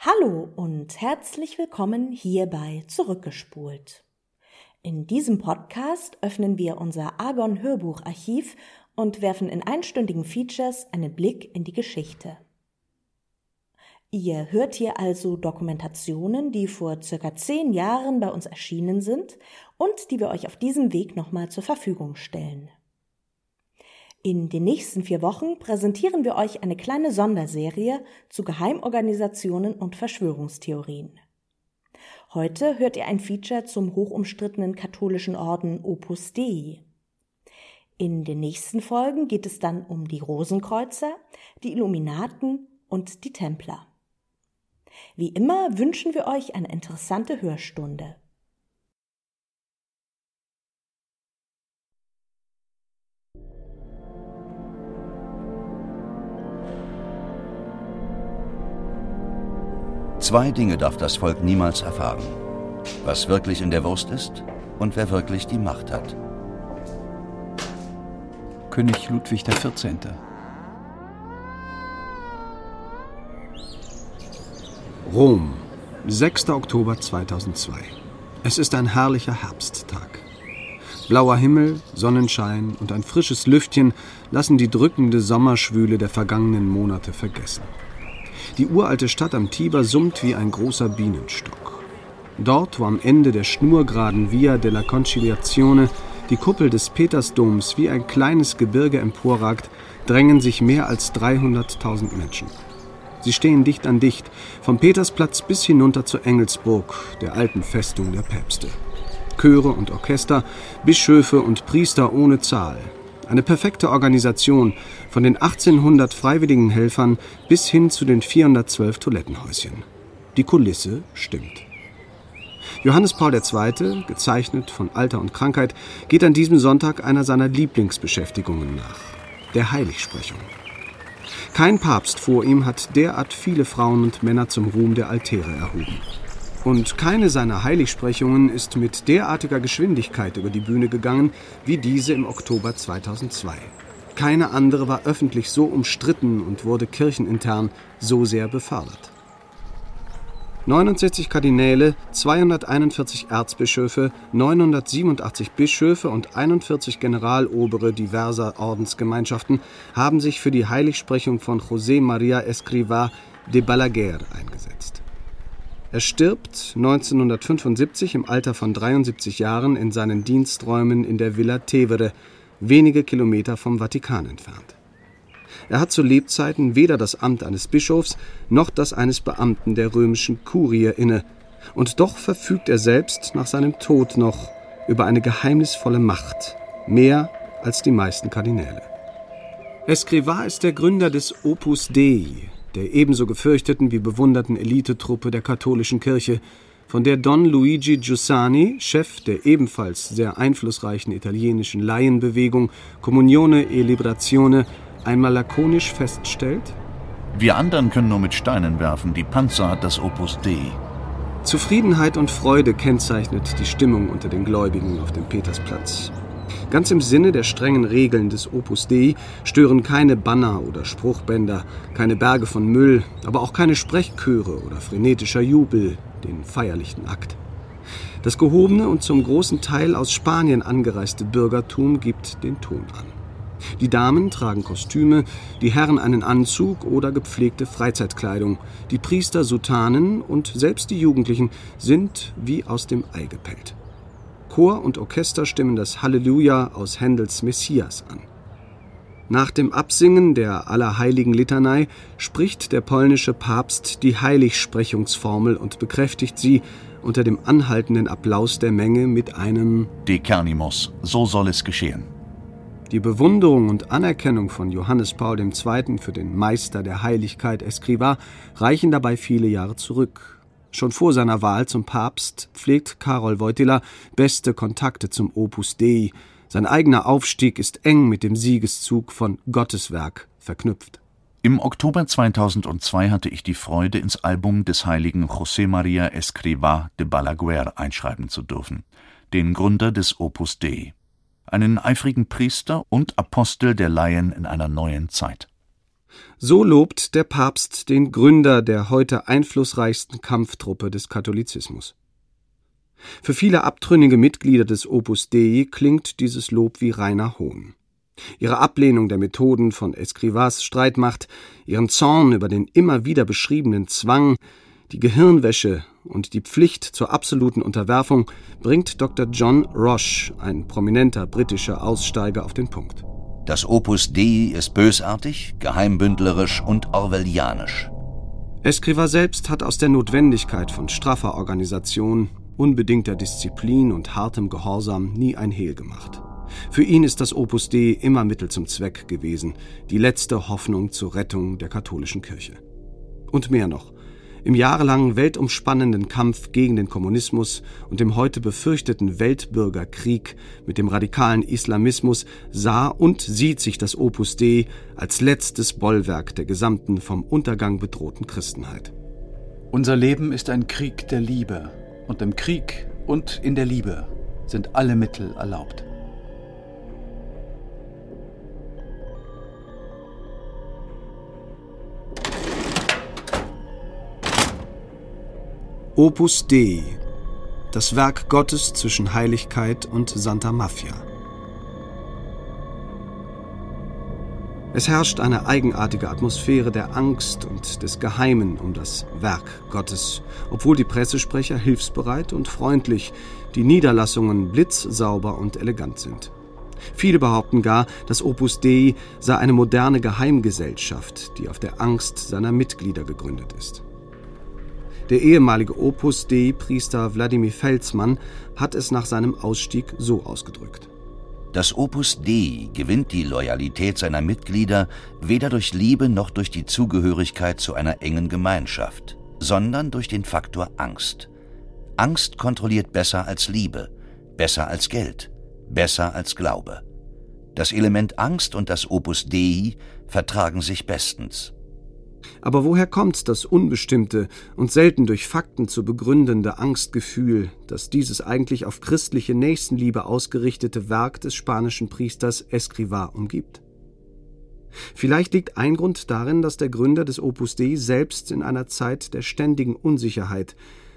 Hallo und herzlich willkommen hierbei Zurückgespult. In diesem Podcast öffnen wir unser Argon Hörbucharchiv und werfen in einstündigen Features einen Blick in die Geschichte. Ihr hört hier also Dokumentationen, die vor circa zehn Jahren bei uns erschienen sind und die wir euch auf diesem Weg nochmal zur Verfügung stellen. In den nächsten vier Wochen präsentieren wir euch eine kleine Sonderserie zu Geheimorganisationen und Verschwörungstheorien. Heute hört ihr ein Feature zum hochumstrittenen katholischen Orden Opus Dei. In den nächsten Folgen geht es dann um die Rosenkreuzer, die Illuminaten und die Templer. Wie immer wünschen wir euch eine interessante Hörstunde. Zwei Dinge darf das Volk niemals erfahren. Was wirklich in der Wurst ist und wer wirklich die Macht hat. König Ludwig XIV. Rom, 6. Oktober 2002. Es ist ein herrlicher Herbsttag. Blauer Himmel, Sonnenschein und ein frisches Lüftchen lassen die drückende Sommerschwüle der vergangenen Monate vergessen. Die uralte Stadt am Tiber summt wie ein großer Bienenstock. Dort, wo am Ende der schnurgeraden Via della Conciliazione die Kuppel des Petersdoms wie ein kleines Gebirge emporragt, drängen sich mehr als 300.000 Menschen. Sie stehen dicht an dicht, vom Petersplatz bis hinunter zur Engelsburg, der alten Festung der Päpste. Chöre und Orchester, Bischöfe und Priester ohne Zahl, eine perfekte Organisation von den 1800 freiwilligen Helfern bis hin zu den 412 Toilettenhäuschen. Die Kulisse stimmt. Johannes Paul II., gezeichnet von Alter und Krankheit, geht an diesem Sonntag einer seiner Lieblingsbeschäftigungen nach, der Heiligsprechung. Kein Papst vor ihm hat derart viele Frauen und Männer zum Ruhm der Altäre erhoben. Und keine seiner Heiligsprechungen ist mit derartiger Geschwindigkeit über die Bühne gegangen wie diese im Oktober 2002. Keine andere war öffentlich so umstritten und wurde kirchenintern so sehr befördert. 69 Kardinäle, 241 Erzbischöfe, 987 Bischöfe und 41 Generalobere diverser Ordensgemeinschaften haben sich für die Heiligsprechung von José María Escrivá de Balaguer eingesetzt. Er stirbt 1975 im Alter von 73 Jahren in seinen Diensträumen in der Villa Tevere, wenige Kilometer vom Vatikan entfernt. Er hat zu Lebzeiten weder das Amt eines Bischofs noch das eines Beamten der römischen Kurie inne, und doch verfügt er selbst nach seinem Tod noch über eine geheimnisvolle Macht, mehr als die meisten Kardinäle. Escrivá ist der Gründer des Opus Dei, der ebenso gefürchteten wie bewunderten Elitetruppe der katholischen Kirche, von der Don Luigi Giussani, Chef der ebenfalls sehr einflussreichen italienischen Laienbewegung Comunione e Liberazione, einmal lakonisch feststellt: Wir anderen können nur mit Steinen werfen, die Panzer hat das Opus Dei. Zufriedenheit und Freude kennzeichnet die Stimmung unter den Gläubigen auf dem Petersplatz. Ganz im Sinne der strengen Regeln des Opus Dei stören keine Banner oder Spruchbänder, keine Berge von Müll, aber auch keine Sprechchöre oder frenetischer Jubel den feierlichen Akt. Das gehobene und zum großen Teil aus Spanien angereiste Bürgertum gibt den Ton an. Die Damen tragen Kostüme, die Herren einen Anzug oder gepflegte Freizeitkleidung, die Priester Sutanen und selbst die Jugendlichen sind wie aus dem Ei gepellt. Chor und Orchester stimmen das Halleluja aus Händels Messias an. Nach dem Absingen der Allerheiligen Litanei spricht der polnische Papst die Heiligsprechungsformel und bekräftigt sie unter dem anhaltenden Applaus der Menge mit einem Dekernimos, so soll es geschehen. Die Bewunderung und Anerkennung von Johannes Paul II. für den Meister der Heiligkeit Escrivá reichen dabei viele Jahre zurück. Schon vor seiner Wahl zum Papst pflegt Karol Wojtyla beste Kontakte zum Opus Dei. Sein eigener Aufstieg ist eng mit dem Siegeszug von Gotteswerk verknüpft. Im Oktober 2002 hatte ich die Freude, ins Album des heiligen José María Escrivá de Balaguer einschreiben zu dürfen, den Gründer des Opus Dei einen eifrigen Priester und Apostel der Laien in einer neuen Zeit. So lobt der Papst den Gründer der heute einflussreichsten Kampftruppe des Katholizismus. Für viele abtrünnige Mitglieder des Opus Dei klingt dieses Lob wie reiner Hohn. Ihre Ablehnung der Methoden von Escrivas Streitmacht, ihren Zorn über den immer wieder beschriebenen Zwang, die Gehirnwäsche und die Pflicht zur absoluten Unterwerfung bringt Dr. John Roche, ein prominenter britischer Aussteiger, auf den Punkt. Das Opus Dei ist bösartig, geheimbündlerisch und orwellianisch. Escriva selbst hat aus der Notwendigkeit von straffer Organisation, unbedingter Disziplin und hartem Gehorsam nie ein Hehl gemacht. Für ihn ist das Opus Dei immer Mittel zum Zweck gewesen, die letzte Hoffnung zur Rettung der katholischen Kirche. Und mehr noch, im jahrelangen weltumspannenden Kampf gegen den Kommunismus und dem heute befürchteten Weltbürgerkrieg mit dem radikalen Islamismus sah und sieht sich das Opus Dei als letztes Bollwerk der gesamten vom Untergang bedrohten Christenheit. Unser Leben ist ein Krieg der Liebe, und im Krieg und in der Liebe sind alle Mittel erlaubt. Opus Dei, das Werk Gottes zwischen Heiligkeit und Santa Mafia. Es herrscht eine eigenartige Atmosphäre der Angst und des Geheimen um das Werk Gottes, obwohl die Pressesprecher hilfsbereit und freundlich, die Niederlassungen blitzsauber und elegant sind. Viele behaupten gar, das Opus Dei sei eine moderne Geheimgesellschaft, die auf der Angst seiner Mitglieder gegründet ist. Der ehemalige Opus Dei-Priester Wladimir Felsmann hat es nach seinem Ausstieg so ausgedrückt. Das Opus Dei gewinnt die Loyalität seiner Mitglieder weder durch Liebe noch durch die Zugehörigkeit zu einer engen Gemeinschaft, sondern durch den Faktor Angst. Angst kontrolliert besser als Liebe, besser als Geld, besser als Glaube. Das Element Angst und das Opus Dei vertragen sich bestens. Aber woher kommt das unbestimmte und selten durch Fakten zu begründende Angstgefühl, das dieses eigentlich auf christliche Nächstenliebe ausgerichtete Werk des spanischen Priesters Escrivá umgibt? Vielleicht liegt ein Grund darin, dass der Gründer des Opus Dei selbst in einer Zeit der ständigen Unsicherheit,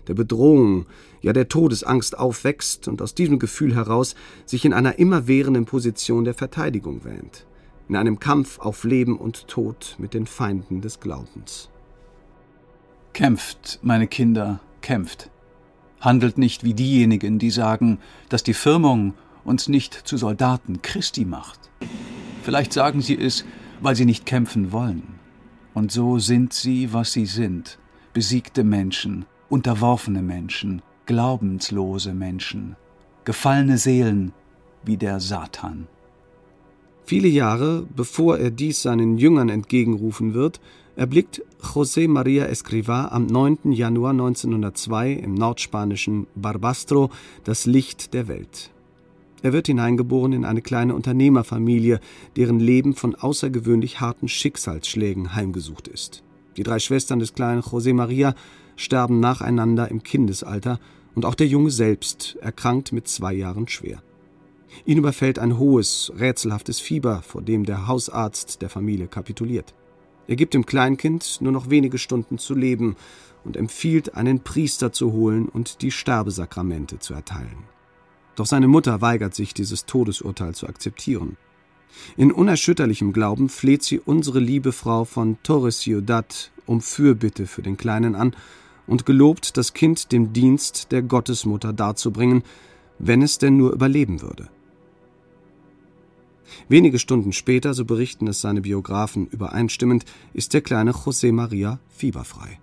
der Bedrohung, ja der Todesangst aufwächst und aus diesem Gefühl heraus sich in einer immerwährenden Position der Verteidigung wähnt in einem Kampf auf Leben und Tod mit den Feinden des Glaubens. Kämpft, meine Kinder, kämpft. Handelt nicht wie diejenigen, die sagen, dass die Firmung uns nicht zu Soldaten Christi macht. Vielleicht sagen sie es, weil sie nicht kämpfen wollen. Und so sind sie, was sie sind, besiegte Menschen, unterworfene Menschen, glaubenslose Menschen, gefallene Seelen wie der Satan. Viele Jahre bevor er dies seinen Jüngern entgegenrufen wird, erblickt José María Escrivá am 9. Januar 1902 im nordspanischen Barbastro das Licht der Welt. Er wird hineingeboren in eine kleine Unternehmerfamilie, deren Leben von außergewöhnlich harten Schicksalsschlägen heimgesucht ist. Die drei Schwestern des kleinen José María sterben nacheinander im Kindesalter und auch der Junge selbst erkrankt mit zwei Jahren schwer. Ihn überfällt ein hohes, rätselhaftes Fieber, vor dem der Hausarzt der Familie kapituliert. Er gibt dem Kleinkind nur noch wenige Stunden zu leben und empfiehlt, einen Priester zu holen und die Sterbesakramente zu erteilen. Doch seine Mutter weigert sich, dieses Todesurteil zu akzeptieren. In unerschütterlichem Glauben fleht sie unsere liebe Frau von Torres Ciudad um Fürbitte für den Kleinen an und gelobt, das Kind dem Dienst der Gottesmutter darzubringen, wenn es denn nur überleben würde. Wenige Stunden später, so berichten es seine Biografen übereinstimmend, ist der kleine José María fieberfrei.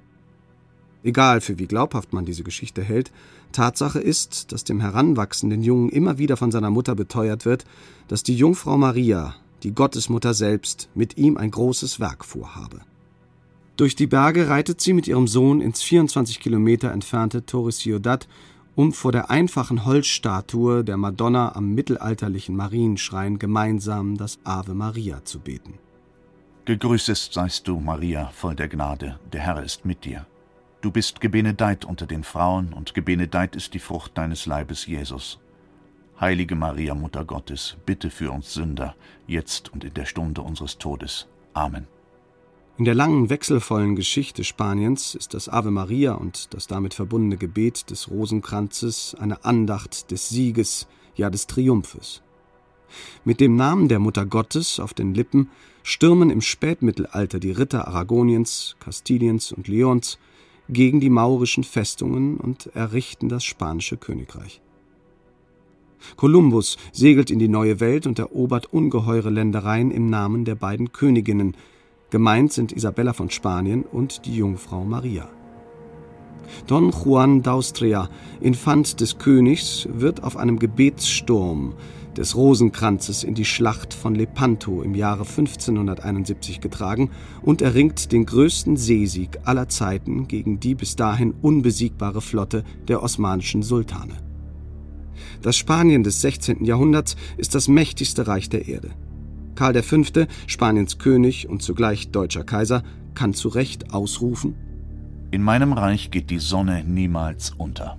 Egal, für wie glaubhaft man diese Geschichte hält, Tatsache ist, dass dem heranwachsenden Jungen immer wieder von seiner Mutter beteuert wird, dass die Jungfrau Maria, die Gottesmutter selbst, mit ihm ein großes Werk vorhabe. Durch die Berge reitet sie mit ihrem Sohn ins 24 Kilometer entfernte Torres Ciudad, um vor der einfachen Holzstatue der Madonna am mittelalterlichen Marienschrein gemeinsam das Ave Maria zu beten. Gegrüßet seist du, Maria, voll der Gnade, der Herr ist mit dir. Du bist gebenedeit unter den Frauen, und gebenedeit ist die Frucht deines Leibes, Jesus. Heilige Maria, Mutter Gottes, bitte für uns Sünder, jetzt und in der Stunde unseres Todes. Amen. In der langen, wechselvollen Geschichte Spaniens ist das Ave Maria und das damit verbundene Gebet des Rosenkranzes eine Andacht des Sieges, ja des Triumphes. Mit dem Namen der Mutter Gottes auf den Lippen stürmen im Spätmittelalter die Ritter Aragoniens, Kastiliens und Leons gegen die maurischen Festungen und errichten das spanische Königreich. Kolumbus segelt in die neue Welt und erobert ungeheure Ländereien im Namen der beiden Königinnen. Gemeint sind Isabella von Spanien und die Jungfrau Maria. Don Juan d'Austria, Infant des Königs, wird auf einem Gebetssturm des Rosenkranzes in die Schlacht von Lepanto im Jahre 1571 getragen und erringt den größten Seesieg aller Zeiten gegen die bis dahin unbesiegbare Flotte der osmanischen Sultane. Das Spanien des 16. Jahrhunderts ist das mächtigste Reich der Erde. Karl V., Spaniens König und zugleich deutscher Kaiser, kann zu Recht ausrufen: In meinem Reich geht die Sonne niemals unter.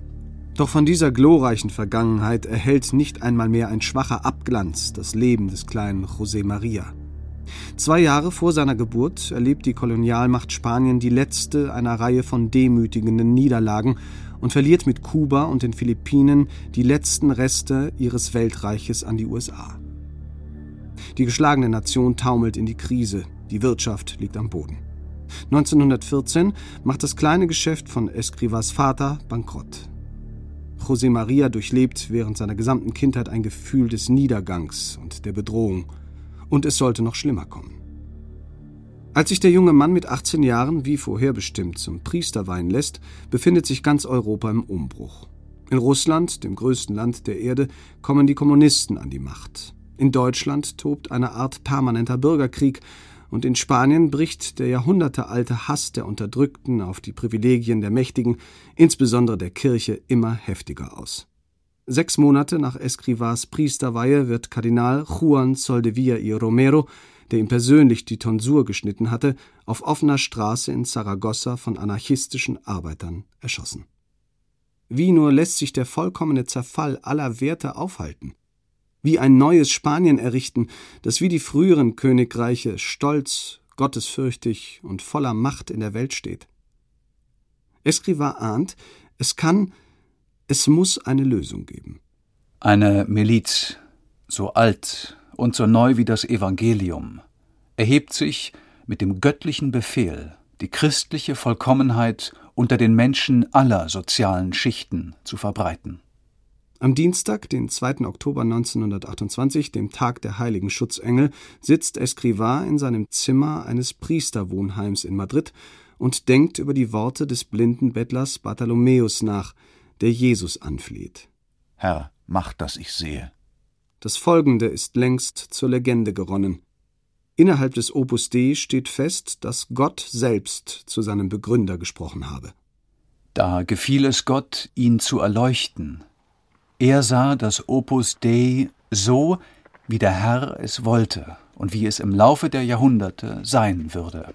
Doch von dieser glorreichen Vergangenheit erhält nicht einmal mehr ein schwacher Abglanz das Leben des kleinen José Maria. Zwei Jahre vor seiner Geburt erlebt die Kolonialmacht Spanien die letzte einer Reihe von demütigenden Niederlagen und verliert mit Kuba und den Philippinen die letzten Reste ihres Weltreiches an die USA. Die geschlagene Nation taumelt in die Krise, die Wirtschaft liegt am Boden. 1914 macht das kleine Geschäft von Escrivas Vater bankrott. José Maria durchlebt während seiner gesamten Kindheit ein Gefühl des Niedergangs und der Bedrohung. Und es sollte noch schlimmer kommen. Als sich der junge Mann mit 18 Jahren wie vorherbestimmt zum Priester weihen lässt, befindet sich ganz Europa im Umbruch. In Russland, dem größten Land der Erde, kommen die Kommunisten an die Macht. In Deutschland tobt eine Art permanenter Bürgerkrieg, und in Spanien bricht der jahrhundertealte Hass der Unterdrückten auf die Privilegien der Mächtigen, insbesondere der Kirche, immer heftiger aus. Sechs Monate nach Escrivas Priesterweihe wird Kardinal Juan Soldevilla y Romero, der ihm persönlich die Tonsur geschnitten hatte, auf offener Straße in Saragossa von anarchistischen Arbeitern erschossen. Wie nur lässt sich der vollkommene Zerfall aller Werte aufhalten? Wie ein neues Spanien errichten, das wie die früheren Königreiche stolz, gottesfürchtig und voller Macht in der Welt steht. Escriva ahnt, es kann, es muss eine Lösung geben. Eine Miliz, so alt und so neu wie das Evangelium, erhebt sich mit dem göttlichen Befehl, die christliche Vollkommenheit unter den Menschen aller sozialen Schichten zu verbreiten. Am Dienstag, den 2. Oktober 1928, dem Tag der heiligen Schutzengel, sitzt Escrivá in seinem Zimmer eines Priesterwohnheims in Madrid und denkt über die Worte des blinden Bettlers Bartholomäus nach, der Jesus anfleht. Herr, mach, dass ich sehe. Das Folgende ist längst zur Legende geronnen. Innerhalb des Opus Dei steht fest, dass Gott selbst zu seinem Begründer gesprochen habe. Da gefiel es Gott, ihn zu erleuchten, er sah das Opus Dei so, wie der Herr es wollte und wie es im Laufe der Jahrhunderte sein würde.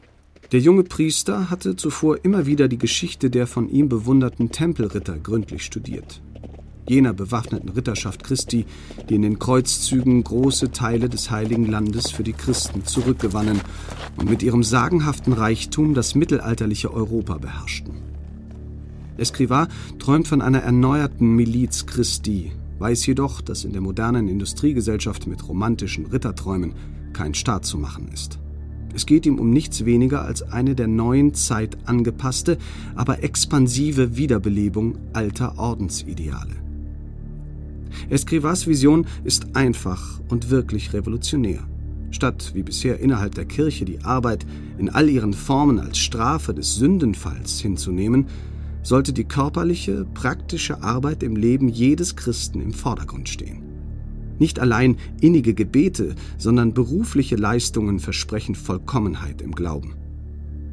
Der junge Priester hatte zuvor immer wieder die Geschichte der von ihm bewunderten Tempelritter gründlich studiert. Jener bewaffneten Ritterschaft Christi, die in den Kreuzzügen große Teile des Heiligen Landes für die Christen zurückgewannen und mit ihrem sagenhaften Reichtum das mittelalterliche Europa beherrschten. Escrivá träumt von einer erneuerten Miliz Christi, weiß jedoch, dass in der modernen Industriegesellschaft mit romantischen Ritterträumen kein Staat zu machen ist. Es geht ihm um nichts weniger als eine der neuen Zeit angepasste, aber expansive Wiederbelebung alter Ordensideale. Escrivas Vision ist einfach und wirklich revolutionär. Statt wie bisher innerhalb der Kirche die Arbeit in all ihren Formen als Strafe des Sündenfalls hinzunehmen, sollte die körperliche, praktische Arbeit im Leben jedes Christen im Vordergrund stehen. Nicht allein innige Gebete, sondern berufliche Leistungen versprechen Vollkommenheit im Glauben.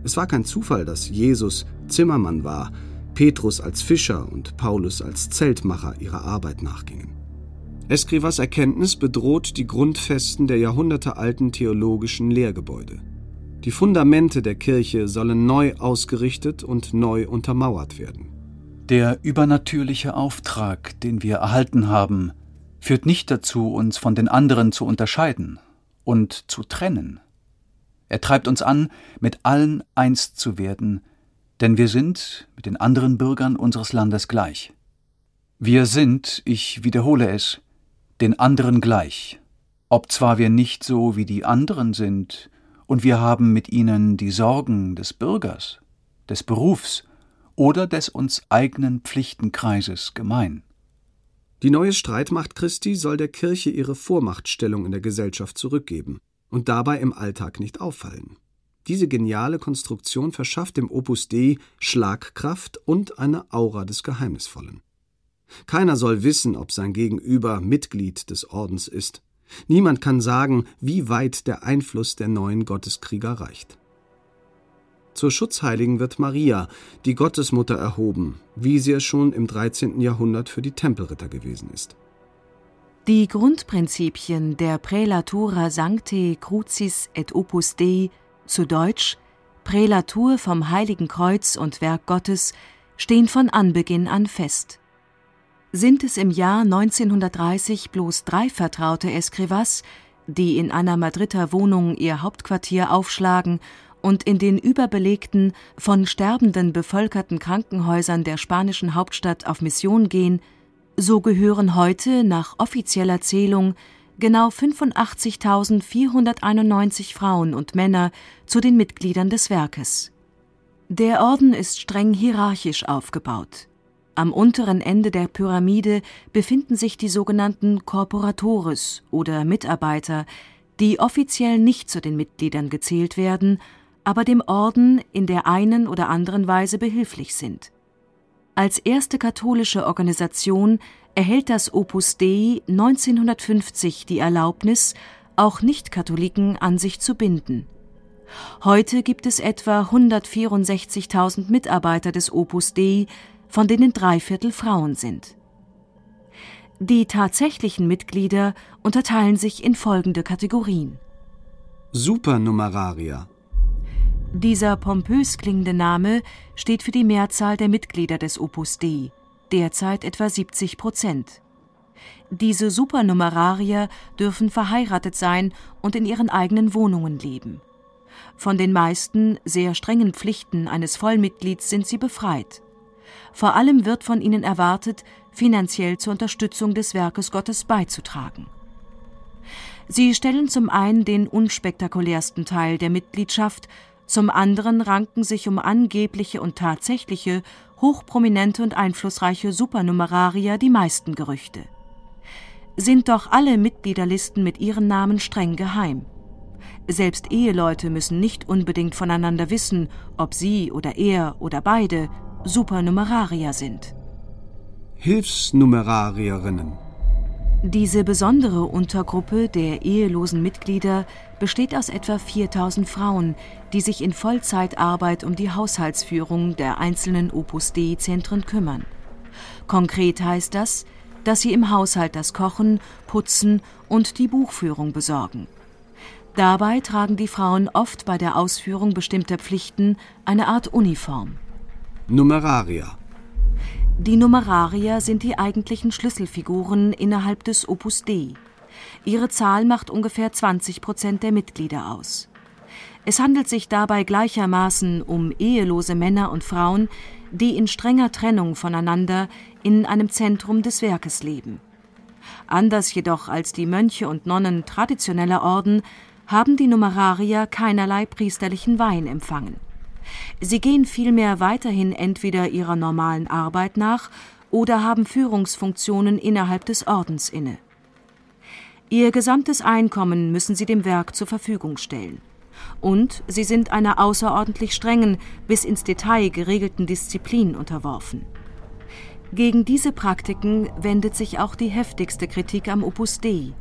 Es war kein Zufall, dass Jesus Zimmermann war, Petrus als Fischer und Paulus als Zeltmacher ihrer Arbeit nachgingen. Escrivas Erkenntnis bedroht die Grundfesten der jahrhundertealten theologischen Lehrgebäude. Die Fundamente der Kirche sollen neu ausgerichtet und neu untermauert werden. Der übernatürliche Auftrag, den wir erhalten haben, führt nicht dazu, uns von den anderen zu unterscheiden und zu trennen. Er treibt uns an, mit allen eins zu werden, denn wir sind mit den anderen Bürgern unseres Landes gleich. Wir sind, ich wiederhole es, den anderen gleich, ob zwar wir nicht so wie die anderen sind, und wir haben mit ihnen die Sorgen des Bürgers, des Berufs oder des uns eigenen Pflichtenkreises gemein. Die neue Streitmacht Christi soll der Kirche ihre Vormachtstellung in der Gesellschaft zurückgeben und dabei im Alltag nicht auffallen. Diese geniale Konstruktion verschafft dem Opus Dei Schlagkraft und eine Aura des Geheimnisvollen. Keiner soll wissen, ob sein Gegenüber Mitglied des Ordens ist. Niemand kann sagen, wie weit der Einfluss der neuen Gotteskrieger reicht. Zur Schutzheiligen wird Maria, die Gottesmutter, erhoben, wie sie es schon im 13. Jahrhundert für die Tempelritter gewesen ist. Die Grundprinzipien der Prälatura Sancte Crucis et Opus Dei, zu Deutsch Prälatur vom Heiligen Kreuz und Werk Gottes, stehen von Anbeginn an fest. Sind es im Jahr 1930 bloß drei vertraute Escrivas, die in einer Madrider Wohnung ihr Hauptquartier aufschlagen und in den überbelegten, von Sterbenden bevölkerten Krankenhäusern der spanischen Hauptstadt auf Mission gehen, so gehören heute nach offizieller Zählung genau 85.491 Frauen und Männer zu den Mitgliedern des Werkes. Der Orden ist streng hierarchisch aufgebaut. Am unteren Ende der Pyramide befinden sich die sogenannten Corporatores oder Mitarbeiter, die offiziell nicht zu den Mitgliedern gezählt werden, aber dem Orden in der einen oder anderen Weise behilflich sind. Als erste katholische Organisation erhält das Opus Dei 1950 die Erlaubnis, auch Nichtkatholiken an sich zu binden. Heute gibt es etwa 164.000 Mitarbeiter des Opus Dei, von denen drei Viertel Frauen sind. Die tatsächlichen Mitglieder unterteilen sich in folgende Kategorien. Supernumerarier dieser pompös klingende Name steht für die Mehrzahl der Mitglieder des Opus Dei, derzeit etwa 70 Prozent. Diese Supernumerarier dürfen verheiratet sein und in ihren eigenen Wohnungen leben. Von den meisten sehr strengen Pflichten eines Vollmitglieds sind sie befreit. Vor allem wird von ihnen erwartet, finanziell zur Unterstützung des Werkes Gottes beizutragen. Sie stellen zum einen den unspektakulärsten Teil der Mitgliedschaft zum anderen ranken sich um angebliche und tatsächliche, hochprominente und einflussreiche Supernumerarier die meisten Gerüchte. Sind doch alle Mitgliederlisten mit ihren Namen streng geheim. Selbst Eheleute müssen nicht unbedingt voneinander wissen, ob sie oder er oder beide Supernumerarier sind. Hilfsnumerarierinnen diese besondere Untergruppe der ehelosen Mitglieder besteht aus etwa 4000 Frauen, die sich in Vollzeitarbeit um die Haushaltsführung der einzelnen Opus Dei-Zentren kümmern. Konkret heißt das, dass sie im Haushalt das Kochen, Putzen und die Buchführung besorgen. Dabei tragen die Frauen oft bei der Ausführung bestimmter Pflichten eine Art Uniform. Numerarier die Numerarier sind die eigentlichen Schlüsselfiguren innerhalb des Opus Dei. Ihre Zahl macht ungefähr 20 Prozent der Mitglieder aus. Es handelt sich dabei gleichermaßen um ehelose Männer und Frauen, die in strenger Trennung voneinander in einem Zentrum des Werkes leben. Anders jedoch als die Mönche und Nonnen traditioneller Orden haben die Numerarier keinerlei priesterlichen Wein empfangen. Sie gehen vielmehr weiterhin entweder ihrer normalen Arbeit nach oder haben Führungsfunktionen innerhalb des Ordens inne. Ihr gesamtes Einkommen müssen sie dem Werk zur Verfügung stellen. Und sie sind einer außerordentlich strengen, bis ins Detail geregelten Disziplin unterworfen. Gegen diese Praktiken wendet sich auch die heftigste Kritik am Opus Dei.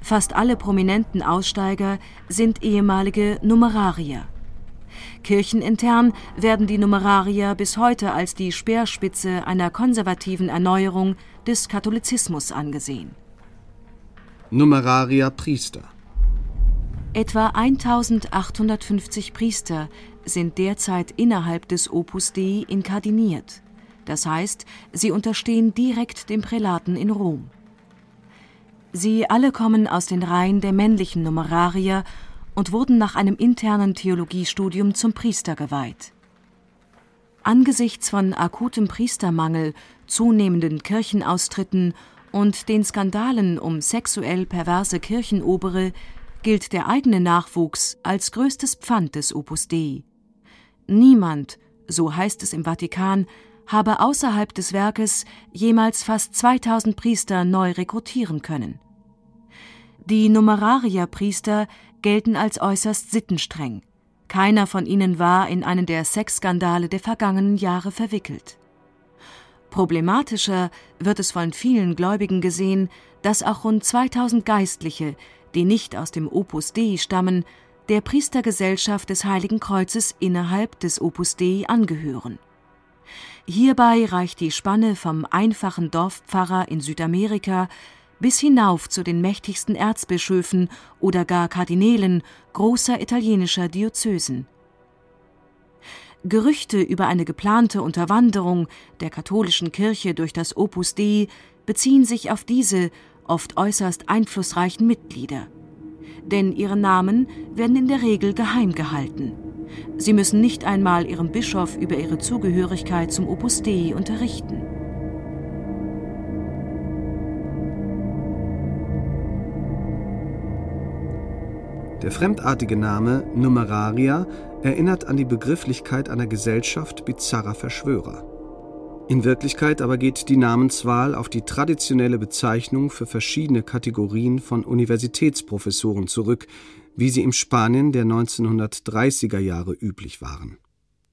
Fast alle prominenten Aussteiger sind ehemalige Numerarier. Kirchenintern werden die Numerarier bis heute als die Speerspitze einer konservativen Erneuerung des Katholizismus angesehen. Numerarier Priester Etwa 1850 Priester sind derzeit innerhalb des Opus Dei inkardiniert. Das heißt, sie unterstehen direkt dem Prälaten in Rom. Sie alle kommen aus den Reihen der männlichen Numerarier und wurden nach einem internen Theologiestudium zum Priester geweiht. Angesichts von akutem Priestermangel, zunehmenden Kirchenaustritten und den Skandalen um sexuell perverse Kirchenobere gilt der eigene Nachwuchs als größtes Pfand des Opus Dei. Niemand, so heißt es im Vatikan, habe außerhalb des Werkes jemals fast 2000 Priester neu rekrutieren können. Die Numerarierpriester gelten als äußerst sittenstreng. Keiner von ihnen war in einen der Sexskandale der vergangenen Jahre verwickelt. Problematischer wird es von vielen Gläubigen gesehen, dass auch rund 2000 Geistliche, die nicht aus dem Opus Dei stammen, der Priestergesellschaft des Heiligen Kreuzes innerhalb des Opus Dei angehören. Hierbei reicht die Spanne vom einfachen Dorfpfarrer in Südamerika bis hinauf zu den mächtigsten Erzbischöfen oder gar Kardinälen großer italienischer Diözesen. Gerüchte über eine geplante Unterwanderung der katholischen Kirche durch das Opus Dei beziehen sich auf diese oft äußerst einflussreichen Mitglieder. Denn ihre Namen werden in der Regel geheim gehalten. Sie müssen nicht einmal ihrem Bischof über ihre Zugehörigkeit zum Opus Dei unterrichten. Der fremdartige Name Numeraria erinnert an die Begrifflichkeit einer Gesellschaft bizarrer Verschwörer. In Wirklichkeit aber geht die Namenswahl auf die traditionelle Bezeichnung für verschiedene Kategorien von Universitätsprofessoren zurück, wie sie im Spanien der 1930er Jahre üblich waren.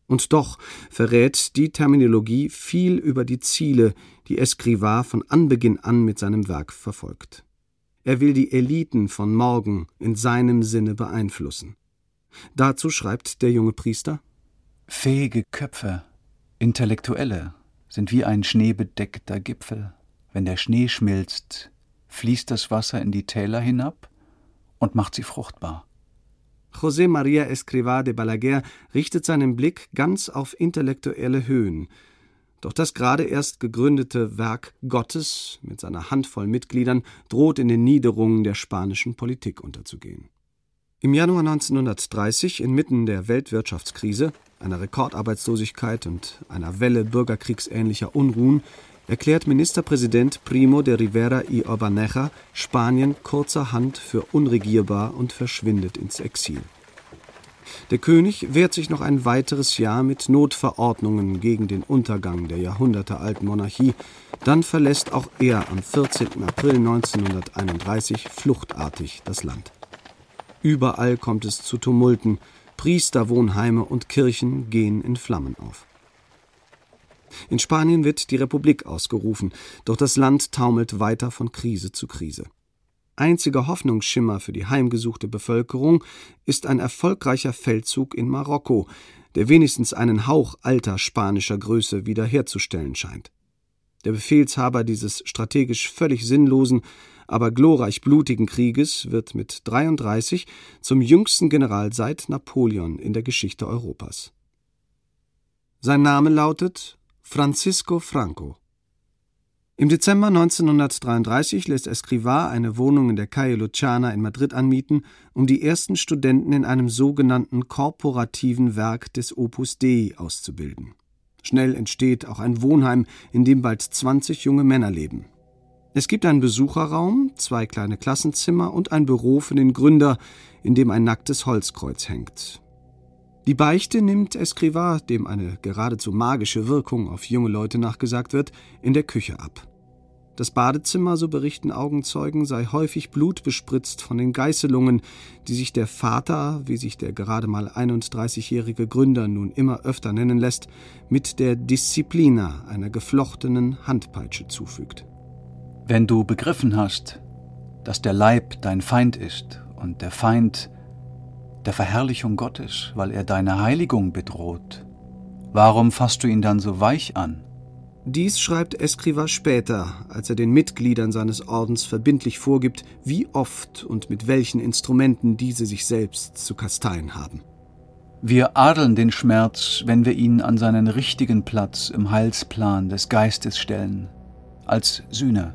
Und doch verrät die Terminologie viel über die Ziele, die Escrivá von Anbeginn an mit seinem Werk verfolgt. Er will die Eliten von morgen in seinem Sinne beeinflussen. Dazu schreibt der junge Priester Fähige Köpfe, Intellektuelle sind wie ein schneebedeckter Gipfel. Wenn der Schnee schmilzt, fließt das Wasser in die Täler hinab und macht sie fruchtbar. José María Escrivá de Balaguer richtet seinen Blick ganz auf intellektuelle Höhen, doch das gerade erst gegründete Werk Gottes mit seiner Handvoll Mitgliedern droht in den Niederungen der spanischen Politik unterzugehen. Im Januar 1930, inmitten der Weltwirtschaftskrise, einer Rekordarbeitslosigkeit und einer Welle bürgerkriegsähnlicher Unruhen, erklärt Ministerpräsident Primo de Rivera y Orbaneja Spanien kurzerhand für unregierbar und verschwindet ins Exil. Der König wehrt sich noch ein weiteres Jahr mit Notverordnungen gegen den Untergang der jahrhundertealten Monarchie. Dann verlässt auch er am 14. April 1931 fluchtartig das Land. Überall kommt es zu Tumulten, Priesterwohnheime und Kirchen gehen in Flammen auf. In Spanien wird die Republik ausgerufen, doch das Land taumelt weiter von Krise zu Krise. Einziger Hoffnungsschimmer für die heimgesuchte Bevölkerung ist ein erfolgreicher Feldzug in Marokko, der wenigstens einen Hauch alter spanischer Größe wiederherzustellen scheint. Der Befehlshaber dieses strategisch völlig sinnlosen, aber glorreich blutigen Krieges wird mit 33 zum jüngsten General seit Napoleon in der Geschichte Europas. Sein Name lautet Francisco Franco. Im Dezember 1933 lässt Escrivá eine Wohnung in der Calle Luciana in Madrid anmieten, um die ersten Studenten in einem sogenannten korporativen Werk des Opus Dei auszubilden. Schnell entsteht auch ein Wohnheim, in dem bald 20 junge Männer leben. Es gibt einen Besucherraum, zwei kleine Klassenzimmer und ein Büro für den Gründer, in dem ein nacktes Holzkreuz hängt. Die Beichte nimmt Escrivá, dem eine geradezu magische Wirkung auf junge Leute nachgesagt wird, in der Küche ab. Das Badezimmer, so berichten Augenzeugen, sei häufig blutbespritzt von den Geißelungen, die sich der Vater, wie sich der gerade mal 31-jährige Gründer nun immer öfter nennen lässt, mit der Disziplina einer geflochtenen Handpeitsche zufügt. Wenn du begriffen hast, dass der Leib dein Feind ist und der Feind der Verherrlichung Gottes, weil er deine Heiligung bedroht, warum fasst du ihn dann so weich an? Dies schreibt Escriva später, als er den Mitgliedern seines Ordens verbindlich vorgibt, wie oft und mit welchen Instrumenten diese sich selbst zu kasteien haben. Wir adeln den Schmerz, wenn wir ihn an seinen richtigen Platz im Heilsplan des Geistes stellen, als Sühne.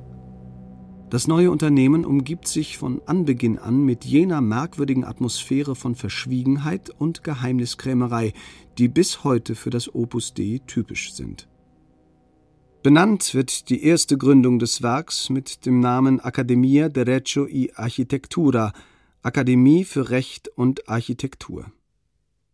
Das neue Unternehmen umgibt sich von Anbeginn an mit jener merkwürdigen Atmosphäre von Verschwiegenheit und Geheimniskrämerei, die bis heute für das Opus Dei typisch sind. Benannt wird die erste Gründung des Werks mit dem Namen Accademia Derecho y Architettura, Akademie für Recht und Architektur.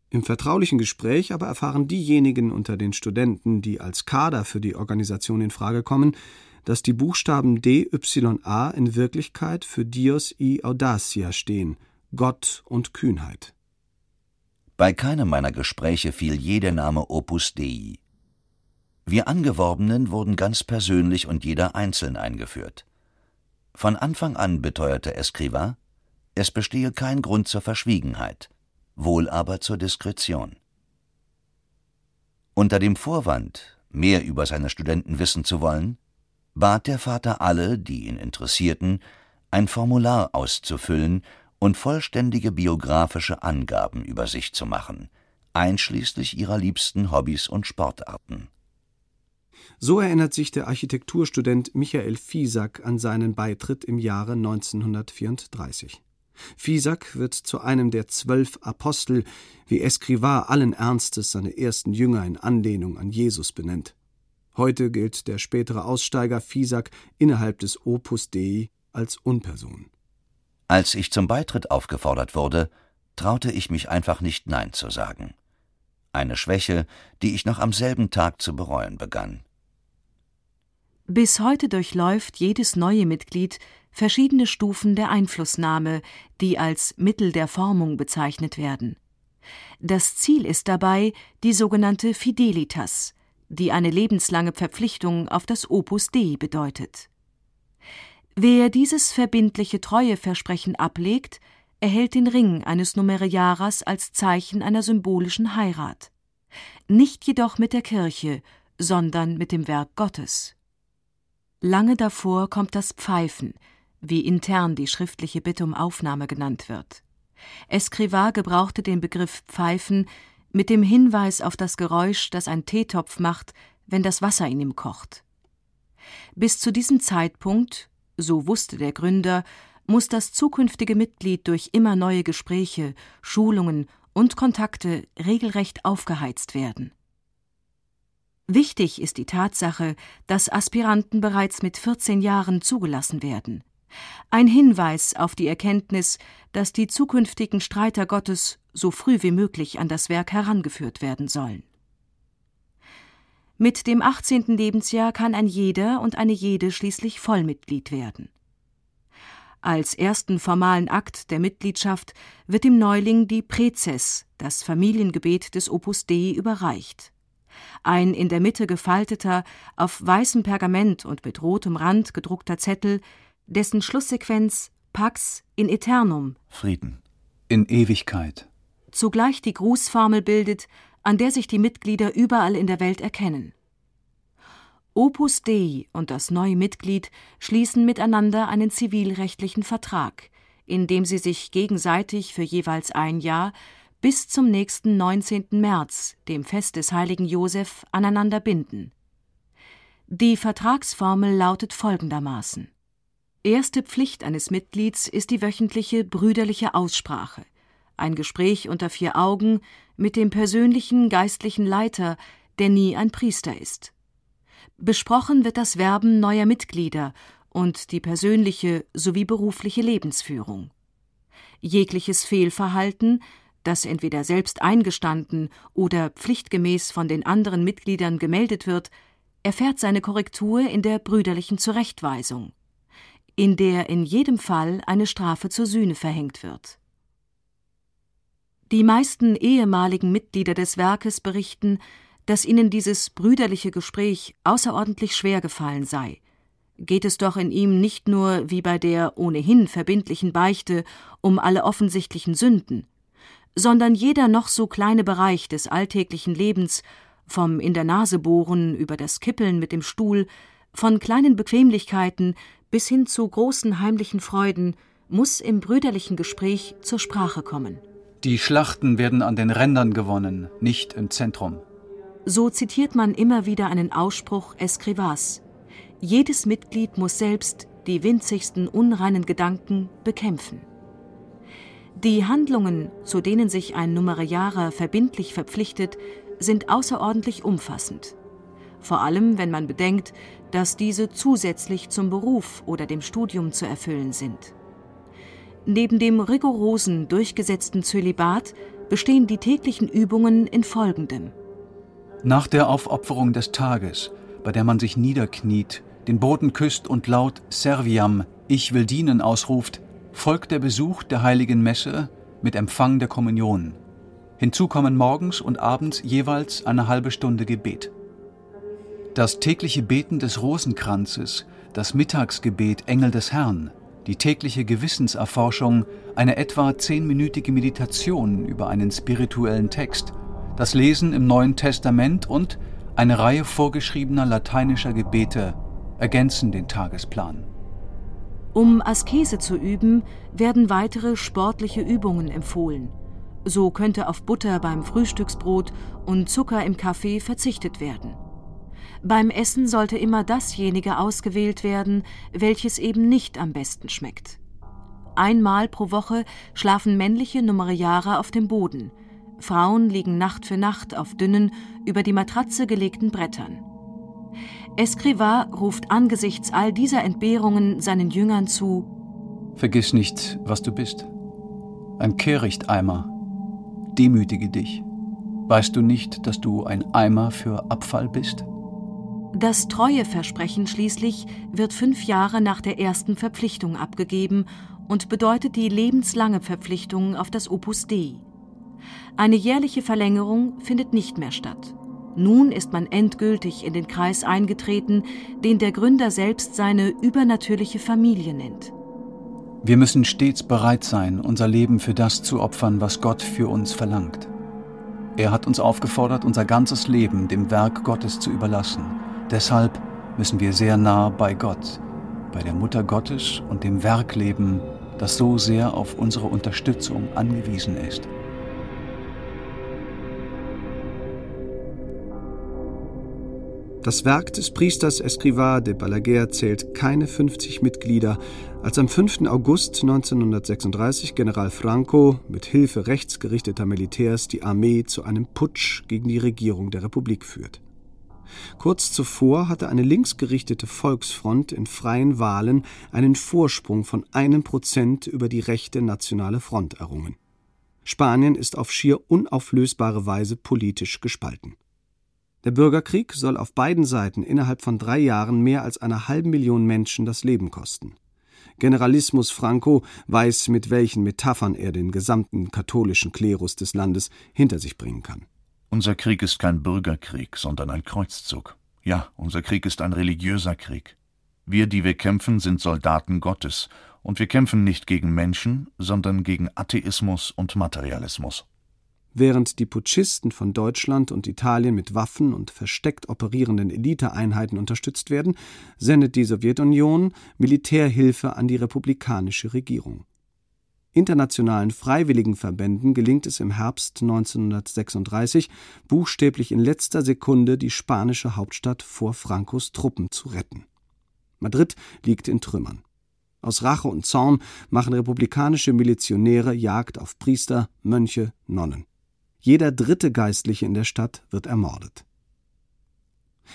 Im vertraulichen Gespräch aber erfahren diejenigen unter den Studenten, die als Kader für die Organisation in Frage kommen, dass die Buchstaben DYA in Wirklichkeit für Dios y Audacia stehen, Gott und Kühnheit. Bei keinem meiner Gespräche fiel je der Name Opus Dei. Wir Angeworbenen wurden ganz persönlich und jeder einzeln eingeführt. Von Anfang an beteuerte Escriva, es bestehe kein Grund zur Verschwiegenheit, wohl aber zur Diskretion. Unter dem Vorwand, mehr über seine Studenten wissen zu wollen, bat der Vater alle, die ihn interessierten, ein Formular auszufüllen und vollständige biografische Angaben über sich zu machen, einschließlich ihrer liebsten Hobbys und Sportarten. So erinnert sich der Architekturstudent Michael Fiesack an seinen Beitritt im Jahre 1934. Fiesack wird zu einem der zwölf Apostel, wie Escrivá allen Ernstes seine ersten Jünger in Anlehnung an Jesus benennt. Heute gilt der spätere Aussteiger Fiesack innerhalb des Opus Dei als Unperson. Als ich zum Beitritt aufgefordert wurde, traute ich mich einfach nicht Nein zu sagen. Eine Schwäche, die ich noch am selben Tag zu bereuen begann. Bis heute durchläuft jedes neue Mitglied verschiedene Stufen der Einflussnahme, die als Mittel der Formung bezeichnet werden. Das Ziel ist dabei die sogenannte Fidelitas, die eine lebenslange Verpflichtung auf das Opus Dei bedeutet. Wer dieses verbindliche Treueversprechen ablegt, erhält den Ring eines Numeriaras als Zeichen einer symbolischen Heirat. Nicht jedoch mit der Kirche, sondern mit dem Werk Gottes. Lange davor kommt das Pfeifen, wie intern die schriftliche Bitte um Aufnahme genannt wird. Escrivá gebrauchte den Begriff Pfeifen mit dem Hinweis auf das Geräusch, das ein Teetopf macht, wenn das Wasser in ihm kocht. Bis zu diesem Zeitpunkt, so wusste der Gründer, muss das zukünftige Mitglied durch immer neue Gespräche, Schulungen und Kontakte regelrecht aufgeheizt werden. Wichtig ist die Tatsache, dass Aspiranten bereits mit 14 Jahren zugelassen werden. Ein Hinweis auf die Erkenntnis, dass die zukünftigen Streiter Gottes so früh wie möglich an das Werk herangeführt werden sollen. Mit dem 18. Lebensjahr kann ein jeder und eine jede schließlich Vollmitglied werden. Als ersten formalen Akt der Mitgliedschaft wird dem Neuling die Präzess, das Familiengebet des Opus Dei, überreicht ein in der Mitte gefalteter, auf weißem Pergament und mit rotem Rand gedruckter Zettel, dessen Schlusssequenz Pax in Eternum Frieden in Ewigkeit zugleich die Grußformel bildet, an der sich die Mitglieder überall in der Welt erkennen. Opus Dei und das neue Mitglied schließen miteinander einen zivilrechtlichen Vertrag, in dem sie sich gegenseitig für jeweils ein Jahr bis zum nächsten 19. März, dem Fest des heiligen Josef, aneinander binden. Die Vertragsformel lautet folgendermaßen Erste Pflicht eines Mitglieds ist die wöchentliche brüderliche Aussprache, ein Gespräch unter vier Augen mit dem persönlichen geistlichen Leiter, der nie ein Priester ist. Besprochen wird das Werben neuer Mitglieder und die persönliche sowie berufliche Lebensführung. Jegliches Fehlverhalten das entweder selbst eingestanden oder pflichtgemäß von den anderen Mitgliedern gemeldet wird, erfährt seine Korrektur in der brüderlichen Zurechtweisung, in der in jedem Fall eine Strafe zur Sühne verhängt wird. Die meisten ehemaligen Mitglieder des Werkes berichten, dass ihnen dieses brüderliche Gespräch außerordentlich schwer gefallen sei. Geht es doch in ihm nicht nur wie bei der ohnehin verbindlichen Beichte um alle offensichtlichen Sünden, sondern jeder noch so kleine Bereich des alltäglichen Lebens, vom in der Nase bohren über das Kippeln mit dem Stuhl, von kleinen Bequemlichkeiten bis hin zu großen heimlichen Freuden, muss im brüderlichen Gespräch zur Sprache kommen. Die Schlachten werden an den Rändern gewonnen, nicht im Zentrum. So zitiert man immer wieder einen Ausspruch Escrivas. Jedes Mitglied muss selbst die winzigsten unreinen Gedanken bekämpfen. Die Handlungen, zu denen sich ein Numerariarer verbindlich verpflichtet, sind außerordentlich umfassend. Vor allem, wenn man bedenkt, dass diese zusätzlich zum Beruf oder dem Studium zu erfüllen sind. Neben dem rigorosen, durchgesetzten Zölibat bestehen die täglichen Übungen in folgendem. Nach der Aufopferung des Tages, bei der man sich niederkniet, den Boden küsst und laut Serviam, ich will dienen ausruft, folgt der Besuch der heiligen Messe mit Empfang der Kommunion. Hinzu kommen morgens und abends jeweils eine halbe Stunde Gebet. Das tägliche Beten des Rosenkranzes, das Mittagsgebet Engel des Herrn, die tägliche Gewissenserforschung, eine etwa zehnminütige Meditation über einen spirituellen Text, das Lesen im Neuen Testament und eine Reihe vorgeschriebener lateinischer Gebete ergänzen den Tagesplan. Um Askese zu üben, werden weitere sportliche Übungen empfohlen. So könnte auf Butter beim Frühstücksbrot und Zucker im Kaffee verzichtet werden. Beim Essen sollte immer dasjenige ausgewählt werden, welches eben nicht am besten schmeckt. Einmal pro Woche schlafen männliche Numerariarer auf dem Boden. Frauen liegen Nacht für Nacht auf dünnen, über die Matratze gelegten Brettern. Escriva ruft angesichts all dieser Entbehrungen seinen Jüngern zu: Vergiss nicht, was du bist. Ein Kehrichteimer. Demütige dich. Weißt du nicht, dass du ein Eimer für Abfall bist? Das Treueversprechen schließlich wird fünf Jahre nach der ersten Verpflichtung abgegeben und bedeutet die lebenslange Verpflichtung auf das Opus Dei. Eine jährliche Verlängerung findet nicht mehr statt. Nun ist man endgültig in den Kreis eingetreten, den der Gründer selbst seine übernatürliche Familie nennt. Wir müssen stets bereit sein, unser Leben für das zu opfern, was Gott für uns verlangt. Er hat uns aufgefordert, unser ganzes Leben dem Werk Gottes zu überlassen. Deshalb müssen wir sehr nah bei Gott, bei der Mutter Gottes und dem Werk leben, das so sehr auf unsere Unterstützung angewiesen ist. Das Werk des Priesters Escrivá de Balaguer zählt keine 50 Mitglieder, als am 5. August 1936 General Franco mit Hilfe rechtsgerichteter Militärs die Armee zu einem Putsch gegen die Regierung der Republik führt. Kurz zuvor hatte eine linksgerichtete Volksfront in freien Wahlen einen Vorsprung von einem Prozent über die rechte Nationale Front errungen. Spanien ist auf schier unauflösbare Weise politisch gespalten. Der Bürgerkrieg soll auf beiden Seiten innerhalb von drei Jahren mehr als einer halben Million Menschen das Leben kosten. Generalismus Franco weiß, mit welchen Metaphern er den gesamten katholischen Klerus des Landes hinter sich bringen kann. Unser Krieg ist kein Bürgerkrieg, sondern ein Kreuzzug. Ja, unser Krieg ist ein religiöser Krieg. Wir, die wir kämpfen, sind Soldaten Gottes, und wir kämpfen nicht gegen Menschen, sondern gegen Atheismus und Materialismus. Während die Putschisten von Deutschland und Italien mit Waffen und versteckt operierenden Eliteeinheiten unterstützt werden, sendet die Sowjetunion Militärhilfe an die republikanische Regierung. Internationalen Freiwilligenverbänden gelingt es im Herbst 1936 buchstäblich in letzter Sekunde die spanische Hauptstadt vor Francos Truppen zu retten. Madrid liegt in Trümmern. Aus Rache und Zorn machen republikanische Milizionäre Jagd auf Priester, Mönche, Nonnen. Jeder dritte Geistliche in der Stadt wird ermordet.